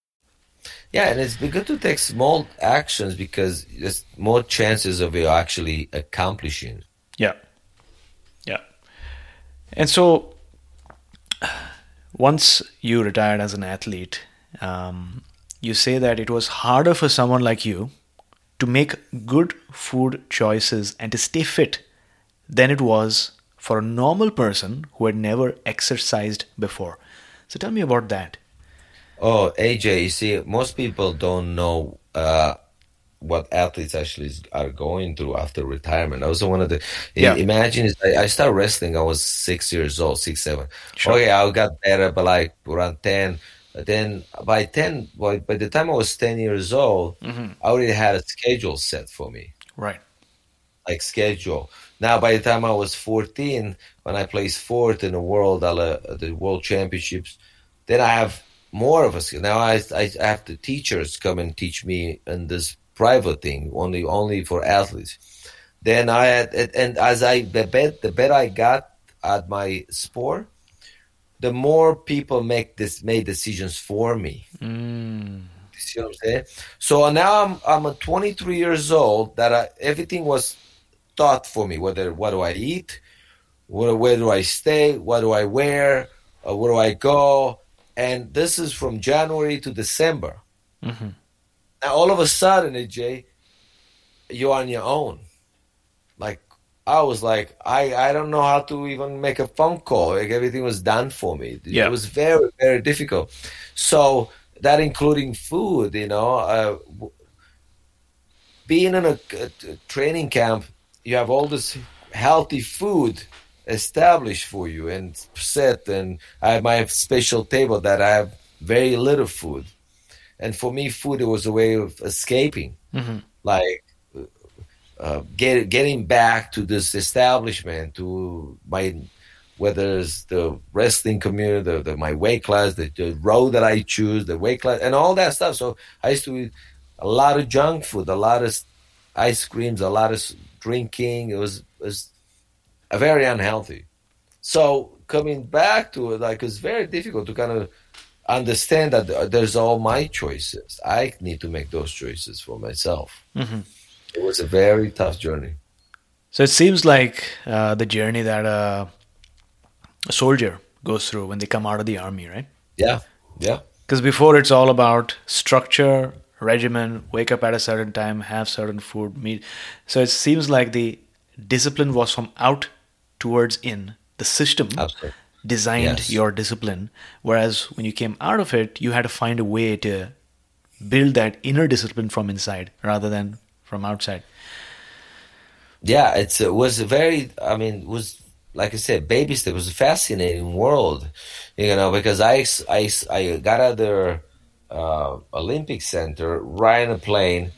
Yeah, and it's good to take small actions because there's more chances of you actually accomplishing. Yeah, yeah. And so, once you retired as an athlete, um, you say that it was harder for someone like you to make good food choices and to stay fit than it was for a normal person who had never exercised before. So tell me about that. Oh, AJ, you see, most people don't know uh, what athletes actually are going through after retirement. I was one of the. Yeah. Imagine I, started wrestling. I was six years old, six seven. Sure. Okay, I got better, but like around ten. But then by ten, by, by the time I was ten years old, mm-hmm. I already had a schedule set for me. Right. Like schedule. Now, by the time I was fourteen, when I placed fourth in the world, uh, the world championships, then I have more of a skill. Now I, I, have the teachers come and teach me in this private thing, only only for athletes. Then I had, and as I the better the better I got at my sport, the more people make this made decisions for me. Mm. See what I'm saying? So now I'm I'm a 23 years old. That I, everything was taught for me. Whether what do I eat, where, where do I stay, what do I wear, uh, where do I go, and this is from January to December. Mm-hmm. Now, all of a sudden, AJ, you're on your own. Like I was like, I I don't know how to even make a phone call. Like everything was done for me. Yeah. It was very very difficult. So that including food, you know. Uh, being in a, a training camp, you have all this healthy food established for you and set, and I have my special table that I have very little food, and for me, food it was a way of escaping, mm-hmm. like uh, get, getting back to this establishment, to my whether it's the wrestling community, the, the, my weight class, the, the road that I choose, the weight class, and all that stuff. So I used to eat a lot of junk food, a lot of ice creams, a lot of drinking. It was, it was very unhealthy. So coming back to it, like it's very difficult to kind of understand that there's all my choices. I need to make those choices for myself. Mm-hmm. It was a very tough journey. So it seems like uh, the journey that uh, a soldier goes through when they come out of the army, right? Yeah, yeah. Because before it's all about structure, regimen, wake up at a certain time, have certain food, meet. So it seems like the discipline was from out towards in. The system Absolutely. designed yes. your discipline, whereas when you came out of it, you had to find a way to build that inner discipline from inside rather than from outside. Yeah, it's, it was a very. I mean, was like I said, baby step was a fascinating world, you know, because I, I, I got out there uh, Olympic Center, right in a plane,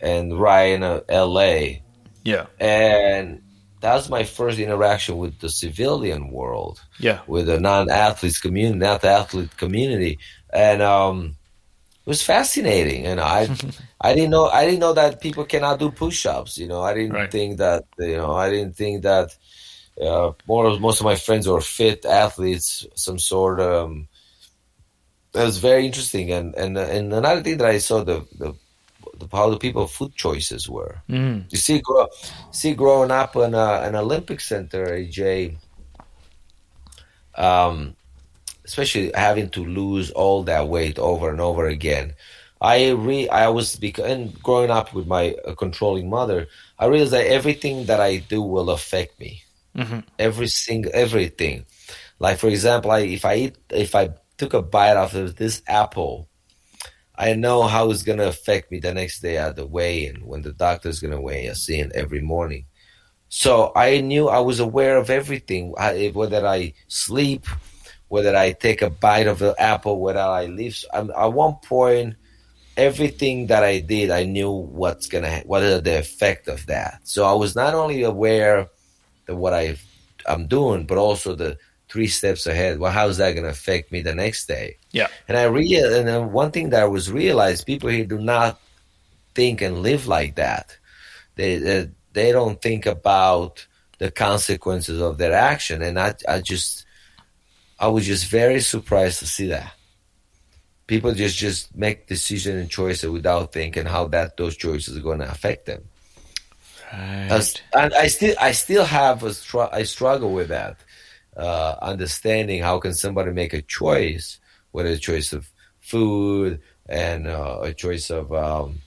and right in a L.A. Yeah, and that was my first interaction with the civilian world. Yeah, with the non-athletes community, not athlete community, and um, it was fascinating. And I, I didn't know, I didn't know that people cannot do push-ups. You know, I didn't right. think that, you know, I didn't think that uh, more most of my friends were fit athletes, some sort of. Um, that was very interesting, and and and another thing that I saw the, the how the people food choices were. Mm. You see, grow, see, growing up in a, an Olympic Center, AJ. Um, especially having to lose all that weight over and over again. I re I was because and growing up with my uh, controlling mother, I realized that everything that I do will affect me. Mm-hmm. Every single everything. Like for example, I, if I eat if I took a bite out of this apple, I know how it's gonna affect me the next day at the weigh-in when the doctor's gonna weigh us in every morning. So I knew I was aware of everything, whether I sleep, whether I take a bite of the apple, whether I leave. At one point, everything that I did, I knew what's gonna, what are the effect of that. So I was not only aware of what I I'm doing, but also the three steps ahead. Well, how's that going to affect me the next day? Yeah. And I real and one thing that I was realized people here do not think and live like that. They they, they don't think about the consequences of their action, and I I just I was just very surprised to see that people just just make decision and choices without thinking how that those choices are going to affect them. Right. and I still I still have a str- I struggle with that. Uh, understanding how can somebody make a choice, whether a choice of food and uh, a choice of um,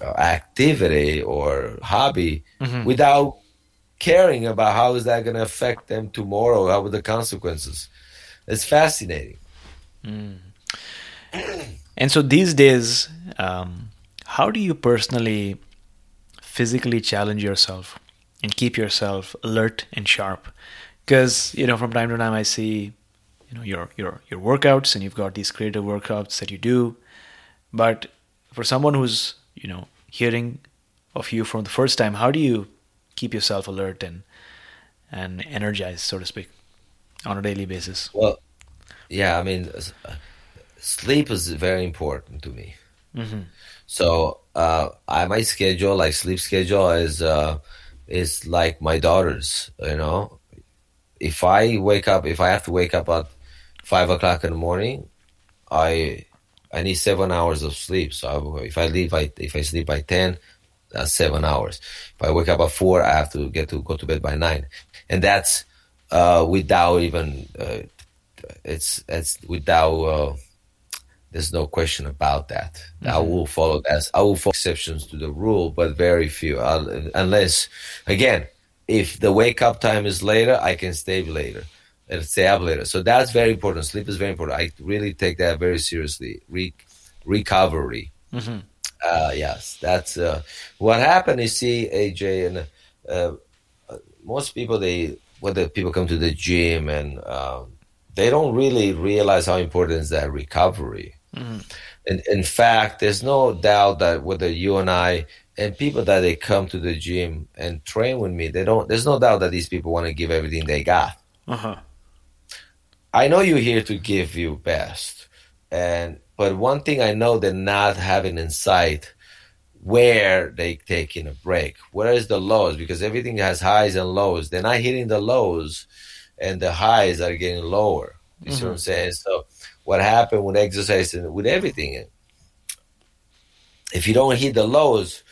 uh, activity or hobby, mm-hmm. without caring about how is that going to affect them tomorrow, how are the consequences. It's fascinating. Mm. And so these days, um, how do you personally physically challenge yourself and keep yourself alert and sharp because you know from time to time i see you know your your your workouts and you've got these creative workouts that you do but for someone who's you know hearing of you from the first time how do you keep yourself alert and and energized so to speak on a daily basis well yeah i mean sleep is very important to me mm-hmm. so uh, I, my schedule, like sleep schedule, is uh, is like my daughter's. You know, if I wake up, if I have to wake up at five o'clock in the morning, I I need seven hours of sleep. So if I leave, I, if I sleep by ten, that's seven hours. If I wake up at four, I have to get to go to bed by nine, and that's uh, without even uh, it's it's without uh, there's no question about that. Mm-hmm. I will follow that. I will follow exceptions to the rule, but very few. I'll, unless, again, if the wake up time is later, I can stay later and stay up later. So that's very important. Sleep is very important. I really take that very seriously. Re- recovery. Mm-hmm. Uh, yes, that's uh, what happened. You see, AJ, and uh, uh, most people they when the people come to the gym and um, they don't really realize how important is that recovery. Mm-hmm. And in fact, there's no doubt that whether you and I and people that they come to the gym and train with me, they don't. There's no doubt that these people want to give everything they got. Uh-huh. I know you're here to give your best, and but one thing I know they're not having in sight where they taking a break. Where is the lows? Because everything has highs and lows. They're not hitting the lows, and the highs are getting lower. You mm-hmm. see what I'm mm-hmm. saying? So what happened with exercise and with everything? If you don't hit the lows,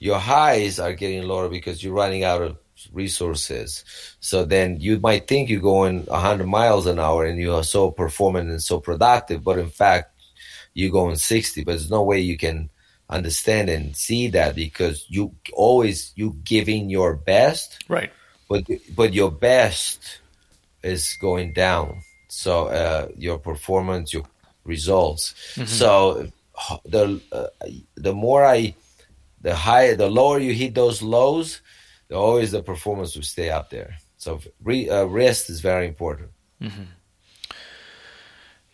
your highs are getting lower because you're running out of resources. So then you might think you're going 100 miles an hour and you are so performant and so productive, but in fact, you're going 60. But there's no way you can understand and see that because you always you giving your best, right? But but your best is going down. So uh, your performance, your results. Mm-hmm. So the uh, the more I the higher, the lower you hit those lows, the always the performance will stay up there. So re, uh, rest is very important. Mm-hmm.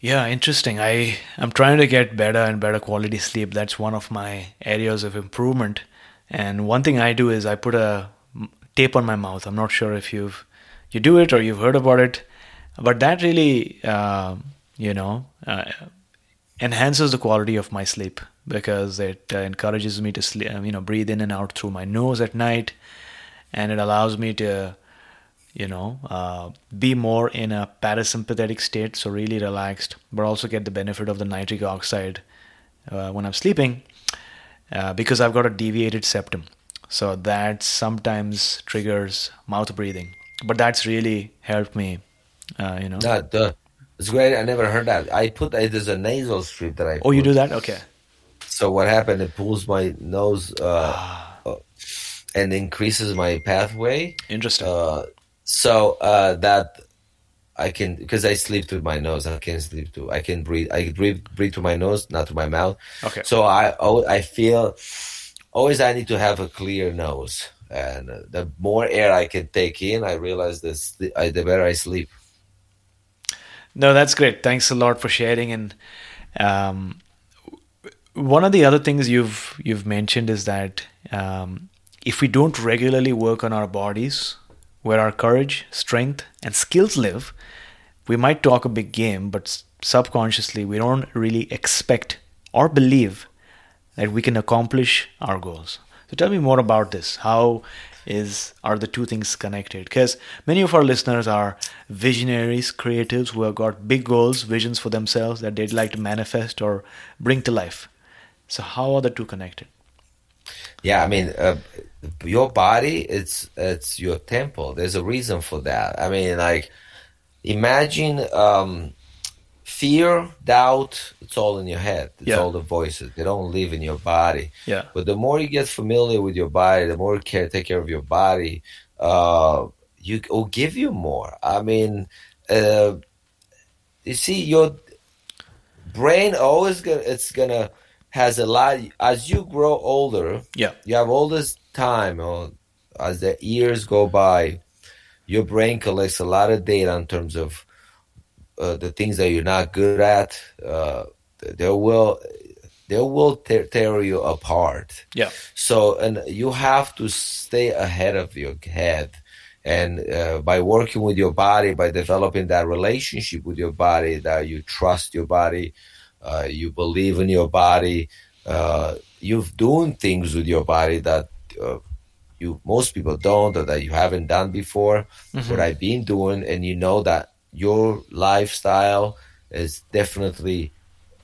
Yeah, interesting. I I'm trying to get better and better quality sleep. That's one of my areas of improvement. And one thing I do is I put a tape on my mouth. I'm not sure if you've you do it or you've heard about it, but that really, uh, you know, uh, enhances the quality of my sleep because it uh, encourages me to sleep, you know, breathe in and out through my nose at night, and it allows me to, you know, uh, be more in a parasympathetic state, so really relaxed, but also get the benefit of the nitric oxide uh, when I'm sleeping, uh, because I've got a deviated septum, so that sometimes triggers mouth breathing, but that's really helped me, uh, you know. That it's great. I never heard that. I put there's a nasal strip that I. Oh, put. you do that? Okay. So what happened? It pulls my nose uh, uh, and increases my pathway. Interesting. Uh, so uh, that I can because I sleep through my nose. I can sleep through. I can breathe. I breathe breathe through my nose, not through my mouth. Okay. So I I feel always I need to have a clear nose, and the more air I can take in, I realize this the, the better I sleep. No, that's great. Thanks a lot for sharing and. Um, one of the other things you've you've mentioned is that um, if we don't regularly work on our bodies, where our courage, strength, and skills live, we might talk a big game, but subconsciously we don't really expect or believe that we can accomplish our goals. So tell me more about this. How is are the two things connected? Because many of our listeners are visionaries, creatives who have got big goals, visions for themselves that they'd like to manifest or bring to life. So how are the two connected? Yeah, I mean, uh, your body it's it's your temple. There's a reason for that. I mean, like imagine um, fear, doubt. It's all in your head. It's yeah. all the voices. They don't live in your body. Yeah. But the more you get familiar with your body, the more you care take care of your body. Uh, you will give you more. I mean, uh, you see, your brain always gonna it's gonna has a lot as you grow older. Yeah, you have all this time, or as the years go by, your brain collects a lot of data in terms of uh, the things that you're not good at. Uh, they will they will tear, tear you apart. Yeah. So and you have to stay ahead of your head. And uh, by working with your body, by developing that relationship with your body, that you trust your body, uh, you believe in your body, uh, you've doing things with your body that uh, you most people don't or that you haven't done before. Mm-hmm. What I've been doing, and you know that your lifestyle is definitely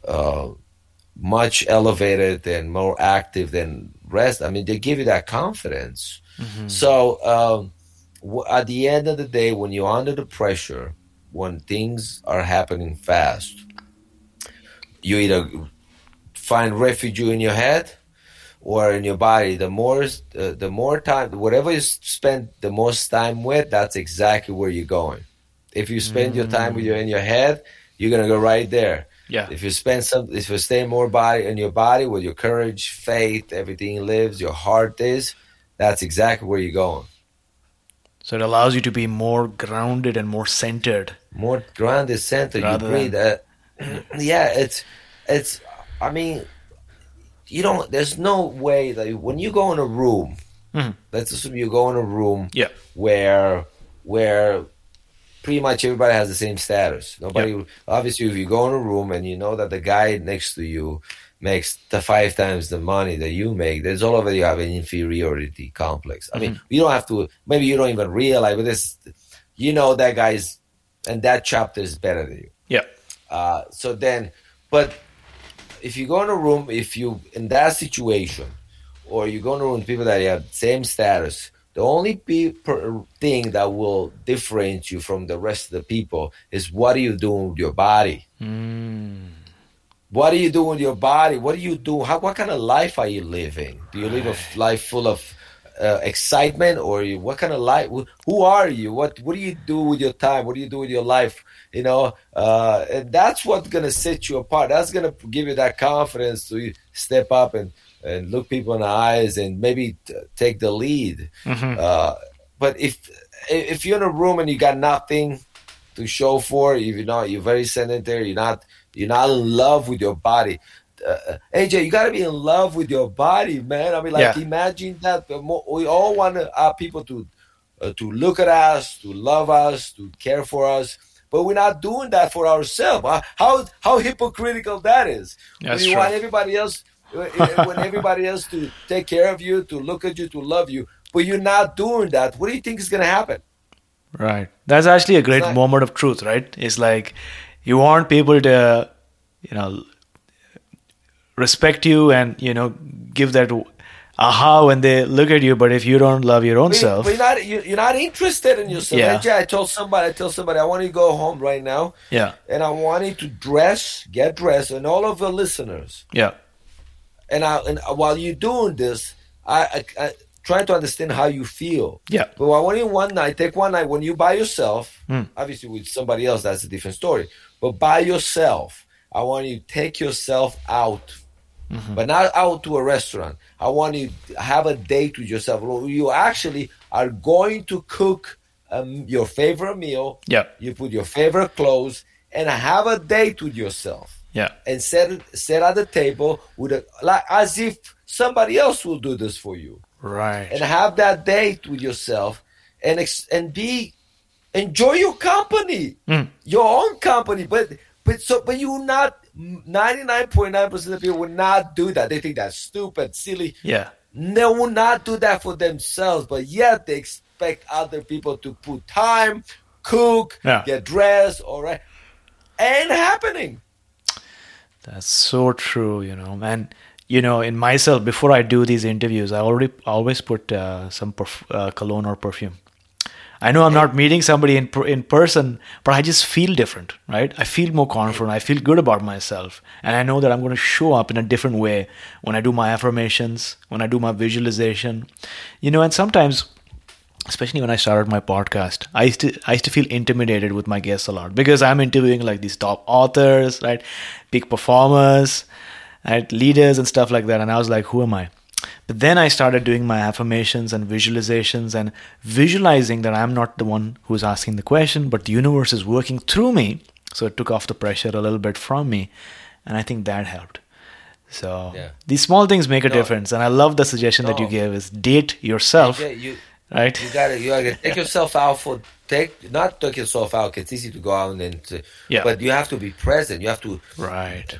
uh, much elevated and more active than rest. I mean, they give you that confidence. Mm-hmm. So um, at the end of the day, when you're under the pressure, when things are happening fast, you either find refuge in your head or in your body. The more uh, the more time, whatever you spend the most time with, that's exactly where you're going. If you spend mm. your time with you in your head, you're gonna go right there. Yeah. If you spend some, if you stay more body in your body, with your courage, faith, everything lives, your heart is, that's exactly where you're going. So it allows you to be more grounded and more centered. More grounded, centered. You Rather breathe. Uh, yeah, it's, it's. I mean, you don't. There's no way that when you go in a room, Mhm. let's assume you go in a room Yeah. where where pretty much everybody has the same status. Nobody obviously if you go in a room and you know that the guy next to you makes the five times the money that you make, there's all over you have an inferiority complex. I mean, you don't have to maybe you don't even realize but this you know that guy's and that chapter is better than you. Yeah. Uh, so then, but if you go in a room, if you in that situation, or you go in a room with people that have same status, the only pe- per- thing that will differentiate you from the rest of the people is what are you doing with your body? What are you doing with your body? What do you do? How, what kind of life are you living? Do you live a f- life full of uh, excitement, or you, what kind of life? Who are you? What What do you do with your time? What do you do with your life? You know, uh, and that's what's gonna set you apart. That's gonna give you that confidence to step up and and look people in the eyes and maybe t- take the lead. Uh, but if if you're in a room and you got nothing to show for, if you're not, you're very sedentary. You're not, you're not in love with your body. Uh, AJ, you got to be in love with your body, man. I mean, like, Yeah. imagine that. We all want our people to uh, to look at us, to love us, to care for us, but we're not doing that for ourselves. Uh, How how hypocritical that is. That's true. want everybody else, uh, when everybody else to take care of you, to look at you, to love you, but you're not doing that. What do you think is going to happen? Right. That's actually a great Right. moment of truth, right? It's like you want people to, you know, respect you and, you know, give that aha when they look at you. But if you don't love your own But, self, you're not you- you're not interested in yourself. Yeah. I told somebody, I tell somebody, I want you to go home right now, yeah, and I want you to dress, get dressed, and all of the listeners. yeah, And I and while you're doing this, I, I, I trying to understand how you feel. yeah, But I want you one night, take one night when you by yourself, Hmm. obviously with somebody else, that's a different story. But by yourself, I want you to take yourself out, Mm-hmm. but not out to a restaurant. I want you to have a date with yourself. You actually are going to cook um, your favorite meal. yeah, You put your favorite clothes and have a date with yourself yeah, and sit sit at the table with a like as if somebody else will do this for you right. and have that date with yourself and ex- and be enjoy your company Mm. your own company but but so but you not 99.9% of people would not do that they think that's stupid silly Yeah, they will not do that for themselves but yet they expect other people to put time cook Yeah. get dressed all right ain't happening That's so true, you know. And you know, in myself, before I do these interviews, I already always put uh, some perf- uh, cologne or perfume. I know I'm not meeting somebody in in person, but I just feel different, right? I feel more confident. I feel good about myself, and I know that I'm going to show up in a different way when I do my affirmations, when I do my visualization, you know. And sometimes especially when I started my podcast, I used to I used to feel intimidated with my guests a lot because I'm interviewing like these top authors, right, big performers, right, leaders and stuff like that, and I was like, who am I? But then I started doing my affirmations and visualizations and visualizing that I'm not the one who's asking the question, but the universe is working through me. So it took off the pressure a little bit from me, and I think that helped. So Yeah. these small things make a No. difference, and I love the suggestion that you No. gave: is date yourself, Yeah, you right? you gotta you gotta take yourself out for take not take yourself out. 'cause It's easy to go out and to, Yeah. but you have to be present. You have to Right.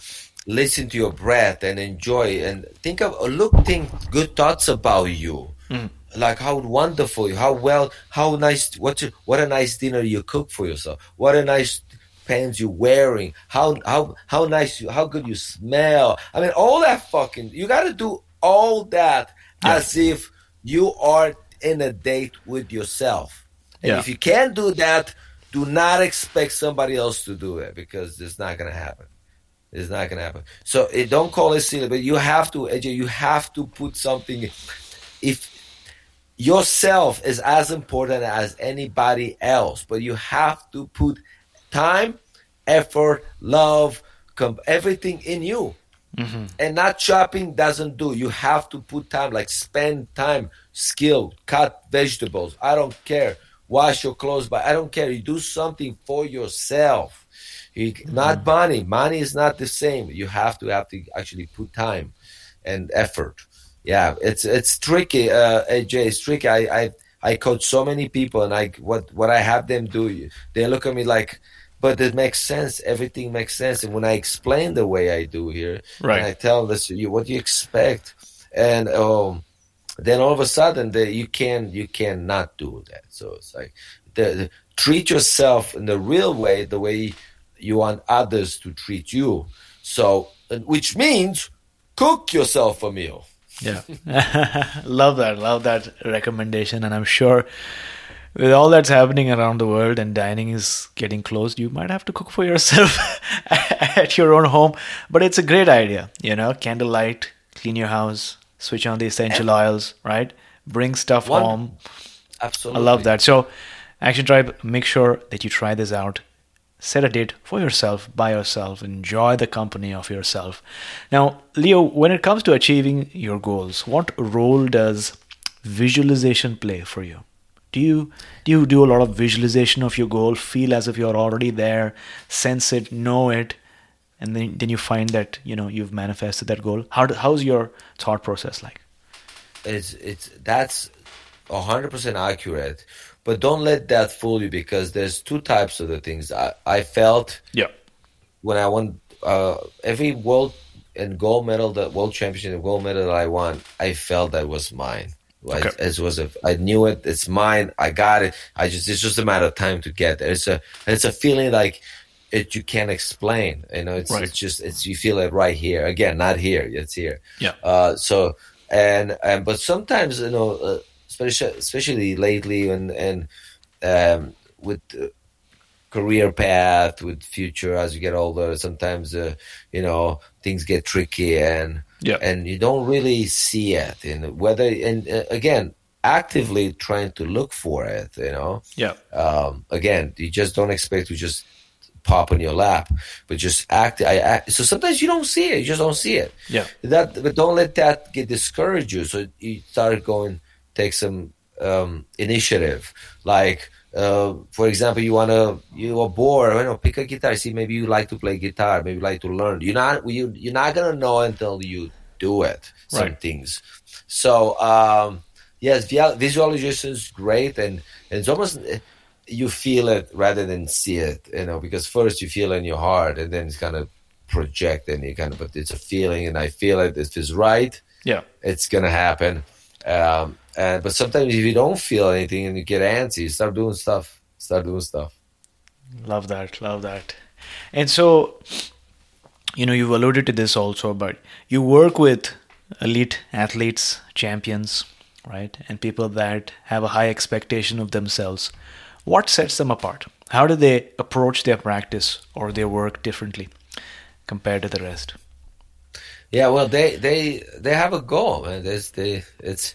Listen to your breath and enjoy and think of uh, look think good thoughts about you. Hmm. Like how wonderful, how well, how nice, what you, what a nice dinner you cook for yourself. What a nice pants you're wearing. How how how nice you, how good you smell. I mean, all that fucking. You got to do all that Yeah. as if you are in a date with yourself. And Yeah. if you can't do that, do not expect somebody else to do it because it's not going to happen. It's not going to happen. So it, don't call it silly, but you have to, you have to put something. If yourself is as important as anybody else, but you have to put time, effort, love, com- everything in you. Mm-hmm. And not shopping doesn't do. You have to put time, like spend time, skill, cut vegetables. I don't care. Wash your clothes, but I don't care. You do something for yourself. You, Not money. Money is not the same. You have to have to actually put time and effort. Yeah, it's it's tricky. Uh, AJ, it's tricky. I, I I coach so many people, and I what what I have them do, they look at me like, but it makes sense. Everything makes sense. And when I explain the way I do here, Right. and I tell this, you what do you expect, and um, then all of a sudden the, you can you cannot do that. So it's like the, the- treat yourself in the real way, the way you want others to treat you. So, which means cook yourself a meal. Yeah. love that. Love that recommendation. And I'm sure with all that's happening around the world and dining is getting closed, you might have to cook for yourself at your own home. But it's a great idea. You know, candlelight, clean your house, switch on the essential oils, right? Bring stuff One- home. Absolutely. I love that. So, Action Tribe, make sure that you try this out. Set a date for yourself, by yourself, enjoy the company of yourself. Now, Leo, when it comes to achieving your goals, what role does visualization play for you? Do you do you do a lot of visualization of your goal, feel as if you're already there, sense it, know it, and then then you find that you know you've manifested that goal? How how's your thought process like? it's it's that's hundred percent accurate. But don't let that fool you because there's two types of the things. I, I felt Yeah. when I won uh, every world and gold medal, the world championship and gold medal that I won, I felt that was mine. Okay. it was a, I knew it. It's mine. I got it. I just it's just a matter of time to get there. It's a it's a feeling like it you can't explain. You know, it's Right. it's just it's you feel it right here. Again, not here. It's here. Yeah. Uh, so and and but sometimes you know, uh, especially lately and and um, with career path, with future as you get older, sometimes uh, you know things get tricky and Yeah. and you don't really see it. And whether and uh, again actively trying to look for it, you know Yeah. um, again, you just don't expect to just pop in your lap, but just act. I act. So sometimes you don't see it. You just don't see it. Yeah. That, but don't let that get discourage you. So you start going, take some um, initiative. Like, uh, for example, you wanna, you are bored. You know, pick a guitar. See, maybe you like to play guitar. Maybe you like to learn. You're not. You you're not gonna know until you do it. Some Right. things. So um, yes, visualization is great, and, and it's almost you feel it rather than see it. You know, because first you feel it in your heart, and then it's kind of project, and you kind of. But it's a feeling, and I feel it. If it's right, Yeah. it's gonna happen. Um, and but sometimes if you don't feel anything and you get antsy, start doing stuff. Start doing stuff. Love that. Love that. And so, you know, you've alluded to this also, but you work with elite athletes, champions, right? And people that have a high expectation of themselves. What sets them apart? How do they approach their practice or their work differently compared to the rest? Yeah, well, they they they have a goal, man. There's they it's, it's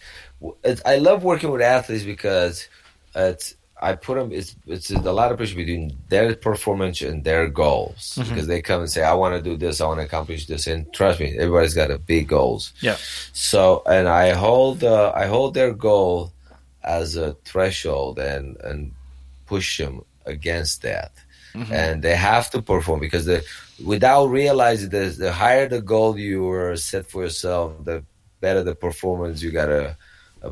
I love working with athletes because it's I put them it's it's a lot of pressure between their performance and their goals because they come and say I want to do this, I want to accomplish this, and trust me, everybody's got a big goals. Yeah. So and I hold uh, I hold their goal as a threshold and and push them against that, and they have to perform because the without realizing this, the higher the goal you are set for yourself, the better the performance you gotta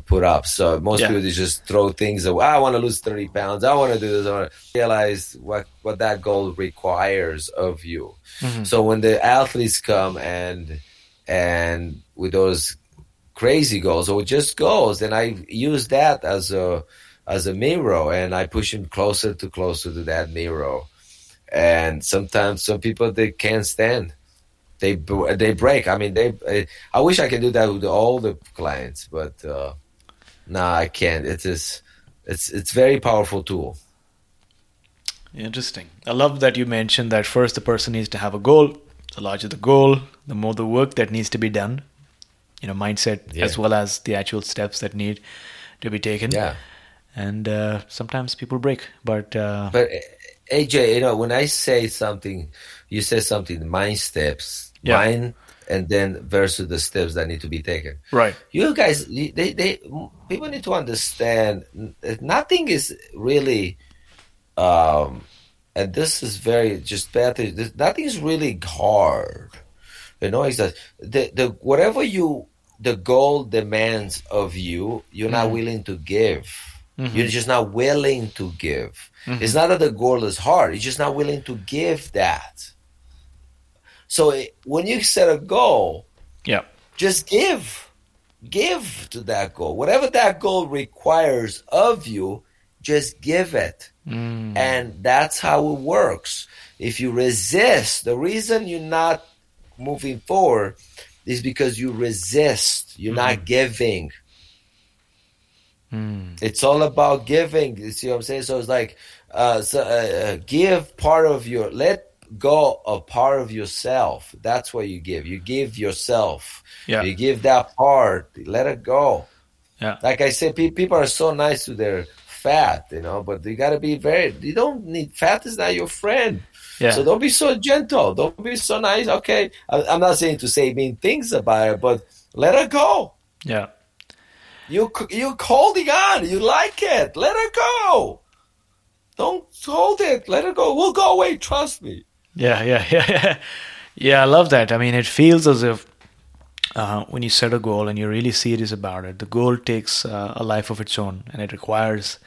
put up. So most Yeah. people they just throw things away. I want to lose thirty pounds. I want to do this. I want to realize what what that goal requires of you. Mm-hmm. So when the athletes come and and with those crazy goals or just goals, then I use that as a as a mirror and I push them closer to closer to that mirror. And sometimes some people they can't stand. They they break. I mean, they. I, wish I could do that with all the clients, but uh, no, I can't. It is. It's it's very powerful tool. Interesting. I love that you mentioned that first the person needs to have a goal. The larger the goal, the more the work that needs to be done. You know, mindset Yeah. as well as the actual steps that need to be taken. Yeah. And uh, sometimes people break, but uh, But AJ, you know, when I say something, you say something, mind steps, Yeah. mind, and then versus the steps that need to be taken. Right. You guys, they, they, people need to understand nothing is really, um, and this is very just bad. thing, this- Nothing is really hard. You know, it's that the, the whatever you the goal demands of you, you're not mm-hmm. willing to give. Mm-hmm. You're just not willing to give. Mm-hmm. It's not that the goal is hard. You're just not willing to give that. So it, when you set a goal, Yeah. just give give to that goal. Whatever that goal requires of you just give it. And that's how it works. If you resist the reason you're not moving forward is because you resist. You're not giving. It's all about giving. You see what i'm saying? So it's like uh, so, uh, uh, give part of your let go a part of yourself that's what you give you give yourself Yeah. you give that part let it go Yeah. like i said pe- people are so nice to their fat you know but you got to be very you don't need fat is not your friend Yeah. so don't be so gentle don't be so nice okay I, i'm not saying to say mean things about it but let it go Yeah. you you're holding on. You like it. Let it go. Don't hold it. Let it go. We'll go away. Trust me. Yeah, yeah, yeah, yeah. Yeah, I love that. I mean, it feels as if uh, when you set a goal and you're really serious about it, the goal takes uh, a life of its own and it requires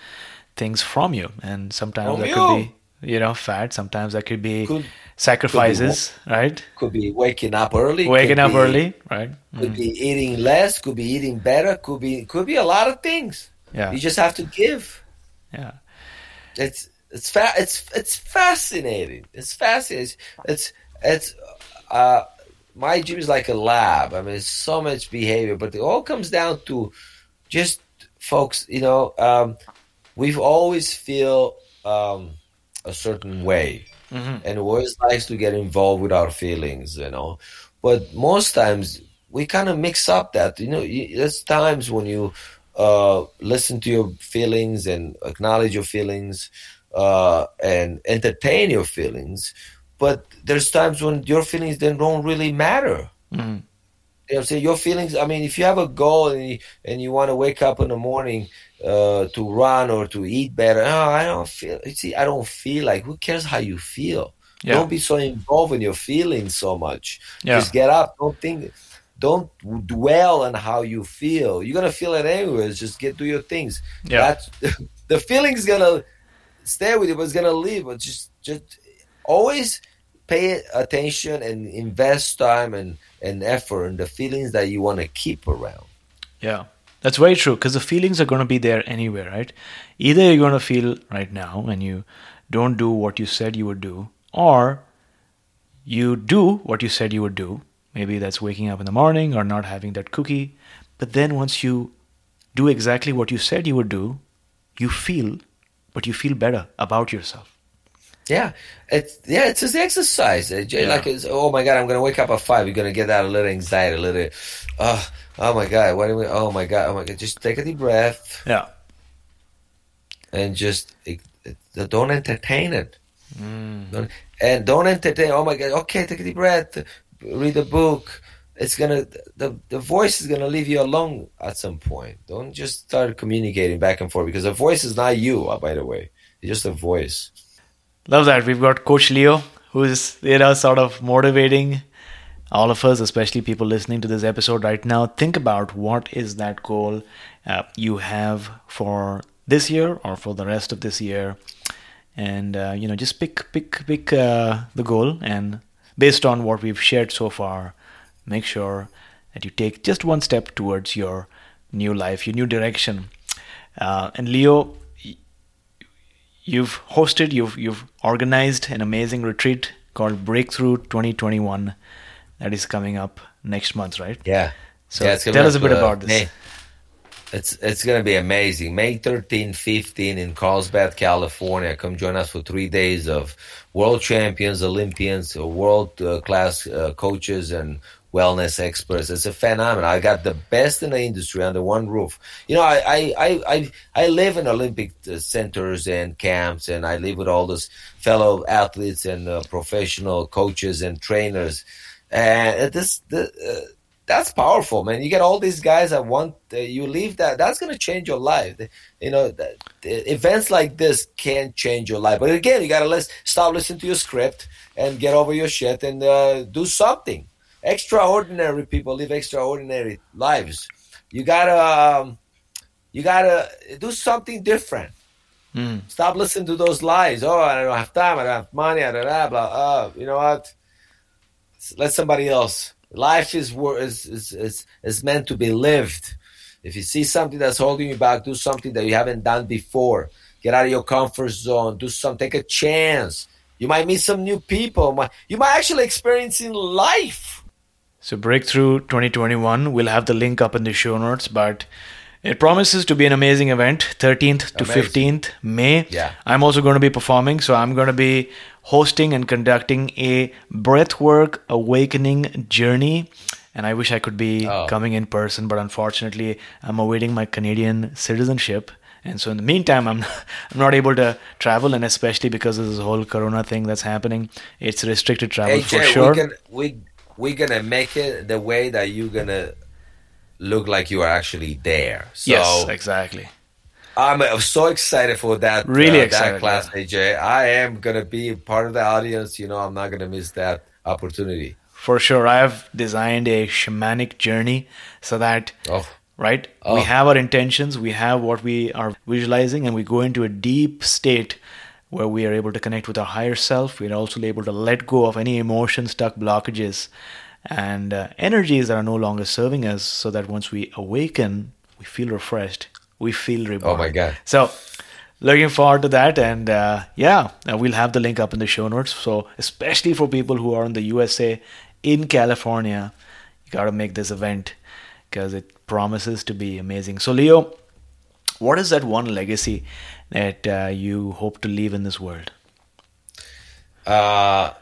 things from you. And sometimes that you. could be, you know, fat. Sometimes that could be Could- sacrifices, right? Could be waking up early. Waking up be- early, right? Could be eating less. Could be eating better. Could be could be a lot of things. Yeah. You just have to give. Yeah. It's it's fa- it's it's fascinating. It's fascinating. It's it's uh my gym is like a lab. I mean, it's so much behavior, but it all comes down to just folks. You know, um, we've always feel um, a certain way, and we always likes to get involved with our feelings. You know, but most times we kind of mix up that. You know, there's times when you uh, listen to your feelings and acknowledge your feelings uh, and entertain your feelings. But there's times when your feelings then don't really matter. You know what I'm saying? Your feelings, I mean, if you have a goal and you, and you want to wake up in the morning uh, to run or to eat better, oh, I don't feel, see, I don't feel like, who cares how you feel? Yeah. Don't be so involved in your feelings so much. Yeah. Just get up. Don't think, don't dwell on how you feel. You're going to feel it anyways. Just get do your things. Yeah. That's, the feeling's going to stay with you, but it's to leave. But just, just always pay attention and invest time and, and effort in the feelings that you want to keep around. Yeah, that's very true because the feelings are going to be there anyway, right? Either you're going to feel right now and you don't do what you said you would do, or you do what you said you would do. Maybe that's waking up in the morning or not having that cookie. But then once you do exactly what you said you would do, you feel, but you feel better about yourself. Yeah, it's yeah, it's just exercise. Yeah. Like, oh my god, I'm gonna wake up at five. You're gonna get that a little anxiety, a little. Oh, oh my god, what do we? Oh my god, oh my god. Just take a deep breath Yeah. and just don't entertain it. Mm. Don't- and don't entertain. Oh my god. Okay, take a deep breath. Read a book. It's gonna the the voice is gonna leave you alone at some point. Don't just start communicating back and forth because the voice is not you. uh, By the way, it's just a voice. Love that. We've got Coach Leo, who's, you know, sort of motivating all of us, especially people listening to this episode right now. Think about what is that goal uh, you have for this year or for the rest of this year. And, uh, you know, just pick, pick, pick uh, the goal. And based on what we've shared so far, make sure that you take just one step towards your new life, your new direction. Uh, and Leo, you've hosted, you've you've organized an amazing retreat called Breakthrough 2021 that is coming up next month, right? Yeah. So Yeah, tell us a bit uh, about this. May- It's it's gonna be amazing. May 13, 15 in Carlsbad, California. Come join us for three days of world champions, Olympians, uh, world uh, class uh, coaches, and wellness experts. It's a phenomenon. I got the best in the industry under one roof. You know, I I I I, live in Olympic uh, centers and camps, and I live with all those fellow athletes and uh, professional coaches and trainers. And this the. Uh, that's powerful, man. You get all these guys that want uh, you leave that. That's going to change your life. You know, events like this can change your life. But again, you got to let stop listening to your script and get over your shit and uh, do something. Extraordinary people live extraordinary lives. You gotta, um, you gotta do something different. Mm. Stop listening to those lies. Oh, I don't have time. I don't have money. I don't have blah. Uh, you know what? Let somebody else Life is, is, is, is, is meant to be lived. If you see something that's holding you back, do something that you haven't done before. Get out of your comfort zone. Do something. Take a chance. You might meet some new people. You might actually experience in life. So Breakthrough 2021, we'll have the link up in the show notes, but it promises to be an amazing event, 13th to amazing. 15th May. Yeah. I'm also going to be performing, so I'm going to be hosting and conducting a breathwork awakening journey. And I wish I could be oh. coming in person, but unfortunately, I'm awaiting my Canadian citizenship. And so in the meantime, I'm I'm not able to travel, and especially because of this whole Corona thing that's happening, it's restricted travel hey, for Jay, sure. We can, we we're gonna make it the way that you're gonna look like you are actually there. So yes, exactly. I'm so excited for that. Really uh, excited. That class, yeah. AJ. I am gonna be part of the audience. You know, I'm not gonna miss that opportunity. For sure, I have designed a shamanic journey so that oh. right oh. we have our intentions, we have what we are visualizing, and we go into a deep state where we are able to connect with our higher self. We're also able to let go of any emotion stuck blockages and uh, energies that are no longer serving us so that once we awaken, we feel refreshed, we feel reborn. Oh my God. So, looking forward to that. And uh, yeah, uh, we'll have the link up in the show notes. So, especially for people who are in the USA, in California, you got to make this event because it promises to be amazing. So, Leo, what is that one legacy that uh, you hope to leave in this world? Uh,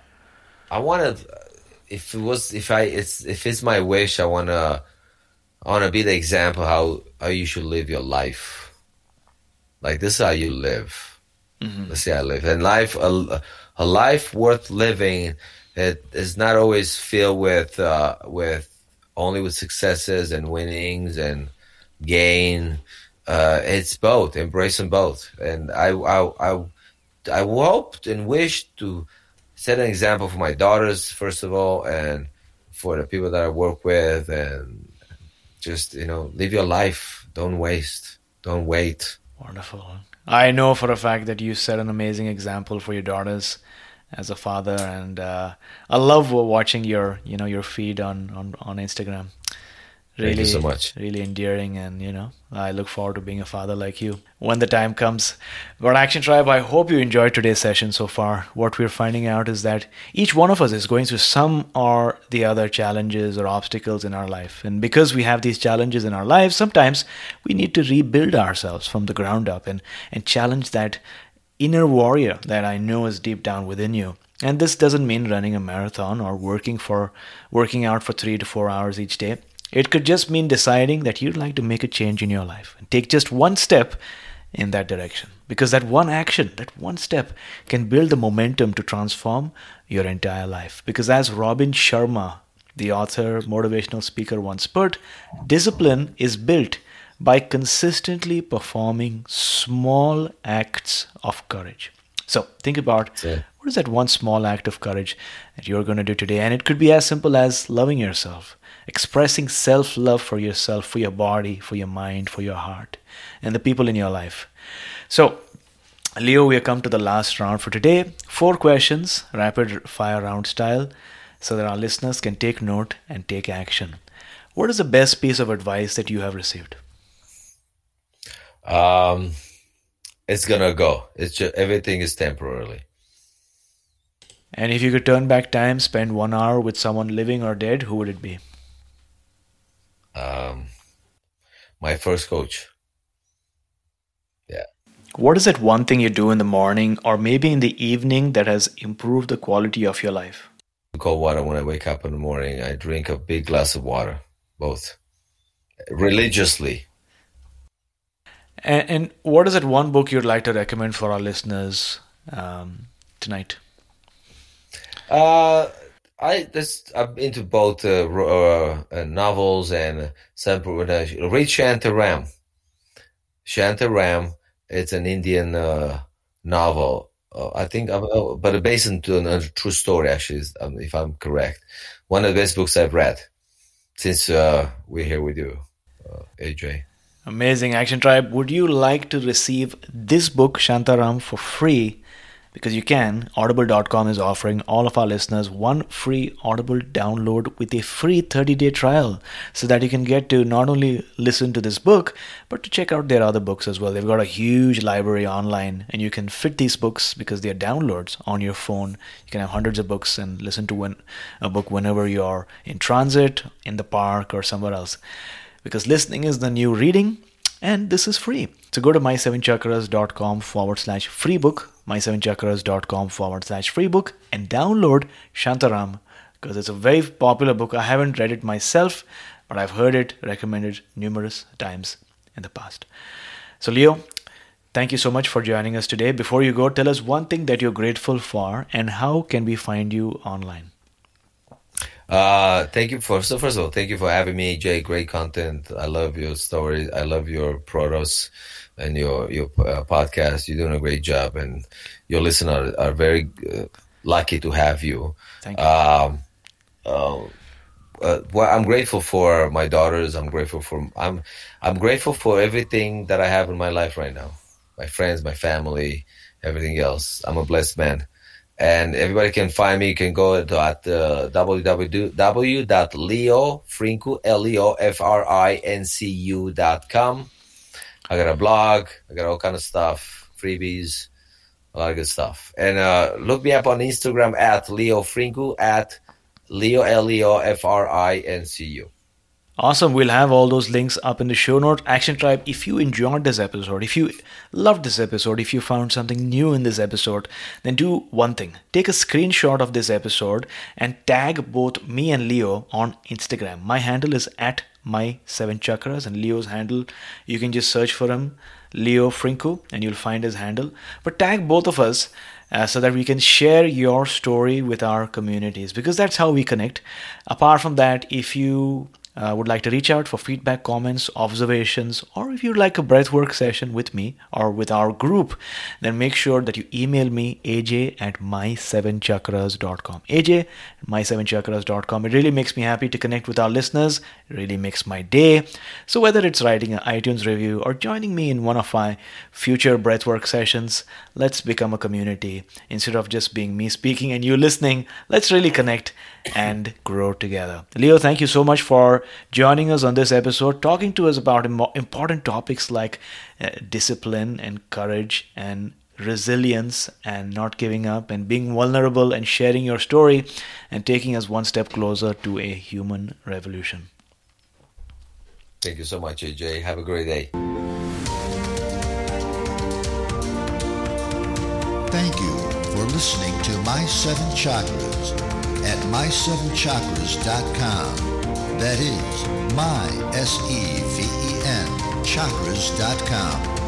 I want to if it was if I it's if it's my wish, I wanna I wanna be the example how how you should live your life. Like this is how you live. Mm-hmm. Let's see how I live. And life a, a life worth living it is not always filled with uh, with only with successes and winnings and gain. Uh, it's both. Embrace them both. And I I I I hoped and wished to set an example for my daughters first of all and for the people that i work with and just you know live your life don't waste don't wait wonderful i know for a fact that you set an amazing example for your daughters as a father and uh, i love watching your you know your feed on on, on instagram really, Thank you so much. Really endearing, and you know, I look forward to being a father like you when the time comes. But Action Tribe, I hope you enjoyed today's session so far. What we're finding out is that each one of us is going through some or the other challenges or obstacles in our life, and because we have these challenges in our lives, sometimes we need to rebuild ourselves from the ground up and and challenge that inner warrior that I know is deep down within you. And this doesn't mean running a marathon or working for working out for 3 to 4 hours each day. It could just mean deciding that you'd like to make a change in your life and take just one step in that direction. Because that one action, that one step, can build the momentum to transform your entire life. Because as Robin Sharma, the author, motivational speaker, once put, discipline is built by consistently performing small acts of courage. So think about yeah. what is that one small act of courage that you're going to do today? And it could be as simple as loving yourself expressing self love for yourself, for your body, for your mind, for your heart, and the people in your life. So, Leo, we have come to the last round for today. Four questions, rapid fire round style, so that our listeners can take note and take action. What is the best piece of advice that you have received? Um, it's gonna go. It's just everything is temporarily. And if you could turn back time, spend one hour with someone living or dead, who would it be? Um, my first coach. Yeah. What is that one thing you do in the morning or maybe in the evening that has improved the quality of your life? cold water when I wake up in the morning. I drink a big glass of water, both religiously. And, and what is it one book you'd like to recommend for our listeners um, tonight? Uh, I this I'm into both uh, uh, uh novels and some uh, read Shantaram. Shantaram, it's an Indian uh, novel. Uh, I think, uh, but based on a true story. Actually, um, if I'm correct, one of the best books I've read since we're here with you, AJ. Amazing, Action Tribe. Would you like to receive this book, Shantaram, for free? Because you can. Audible.com is offering all of our listeners one free Audible download with a free 30 day trial so that you can get to not only listen to this book, but to check out their other books as well. They've got a huge library online and you can fit these books because they're downloads on your phone. You can have hundreds of books and listen to one, a book whenever you're in transit, in the park, or somewhere else. Because listening is the new reading and this is free. So go to my7chakras.com forward slash free book my7chakras.com forward slash free book and download Shantaram because it's a very popular book. I haven't read it myself, but I've heard it recommended numerous times in the past. So, Leo, thank you so much for joining us today. Before you go, tell us one thing that you're grateful for and how can we find you online? Uh, thank you for so first of all, thank you for having me, Jay. Great content. I love your stories. I love your products and your your uh, podcast. You're doing a great job, and your listeners are, are very uh, lucky to have you. Thank you. Um, uh, uh, well, I'm grateful for my daughters. I'm grateful for I'm I'm grateful for everything that I have in my life right now. My friends, my family, everything else. I'm a blessed man. And everybody can find me. You can go to at uh, www.leofrincu, L-E-O-F-R-I-N-C-U dot com I got a blog. I got all kind of stuff, freebies, a lot of good stuff. And uh, look me up on Instagram at Leo Frincu at Leo L E O F R I N C U. Awesome. We'll have all those links up in the show notes. Action Tribe, if you enjoyed this episode, if you loved this episode, if you found something new in this episode, then do one thing. Take a screenshot of this episode and tag both me and Leo on Instagram. My handle is at my seven chakras and leo's handle you can just search for him leo Frincu, and you'll find his handle but tag both of us uh, so that we can share your story with our communities because that's how we connect apart from that if you uh, would like to reach out for feedback, comments, observations, or if you'd like a breathwork session with me or with our group, then make sure that you email me aj at my7chakras.com. aj at my7chakras.com. It really makes me happy to connect with our listeners. It really makes my day. So whether it's writing an iTunes review or joining me in one of my future breathwork sessions, let's become a community. Instead of just being me speaking and you listening, let's really connect and grow together. Leo, thank you so much for joining us on this episode, talking to us about important topics like uh, discipline and courage and resilience and not giving up and being vulnerable and sharing your story and taking us one step closer to a human revolution. Thank you so much, AJ. Have a great day. Thank you for listening to My Seven Chakras at my7chakras.com. That is my, S-E-V-E-N, chakras.com.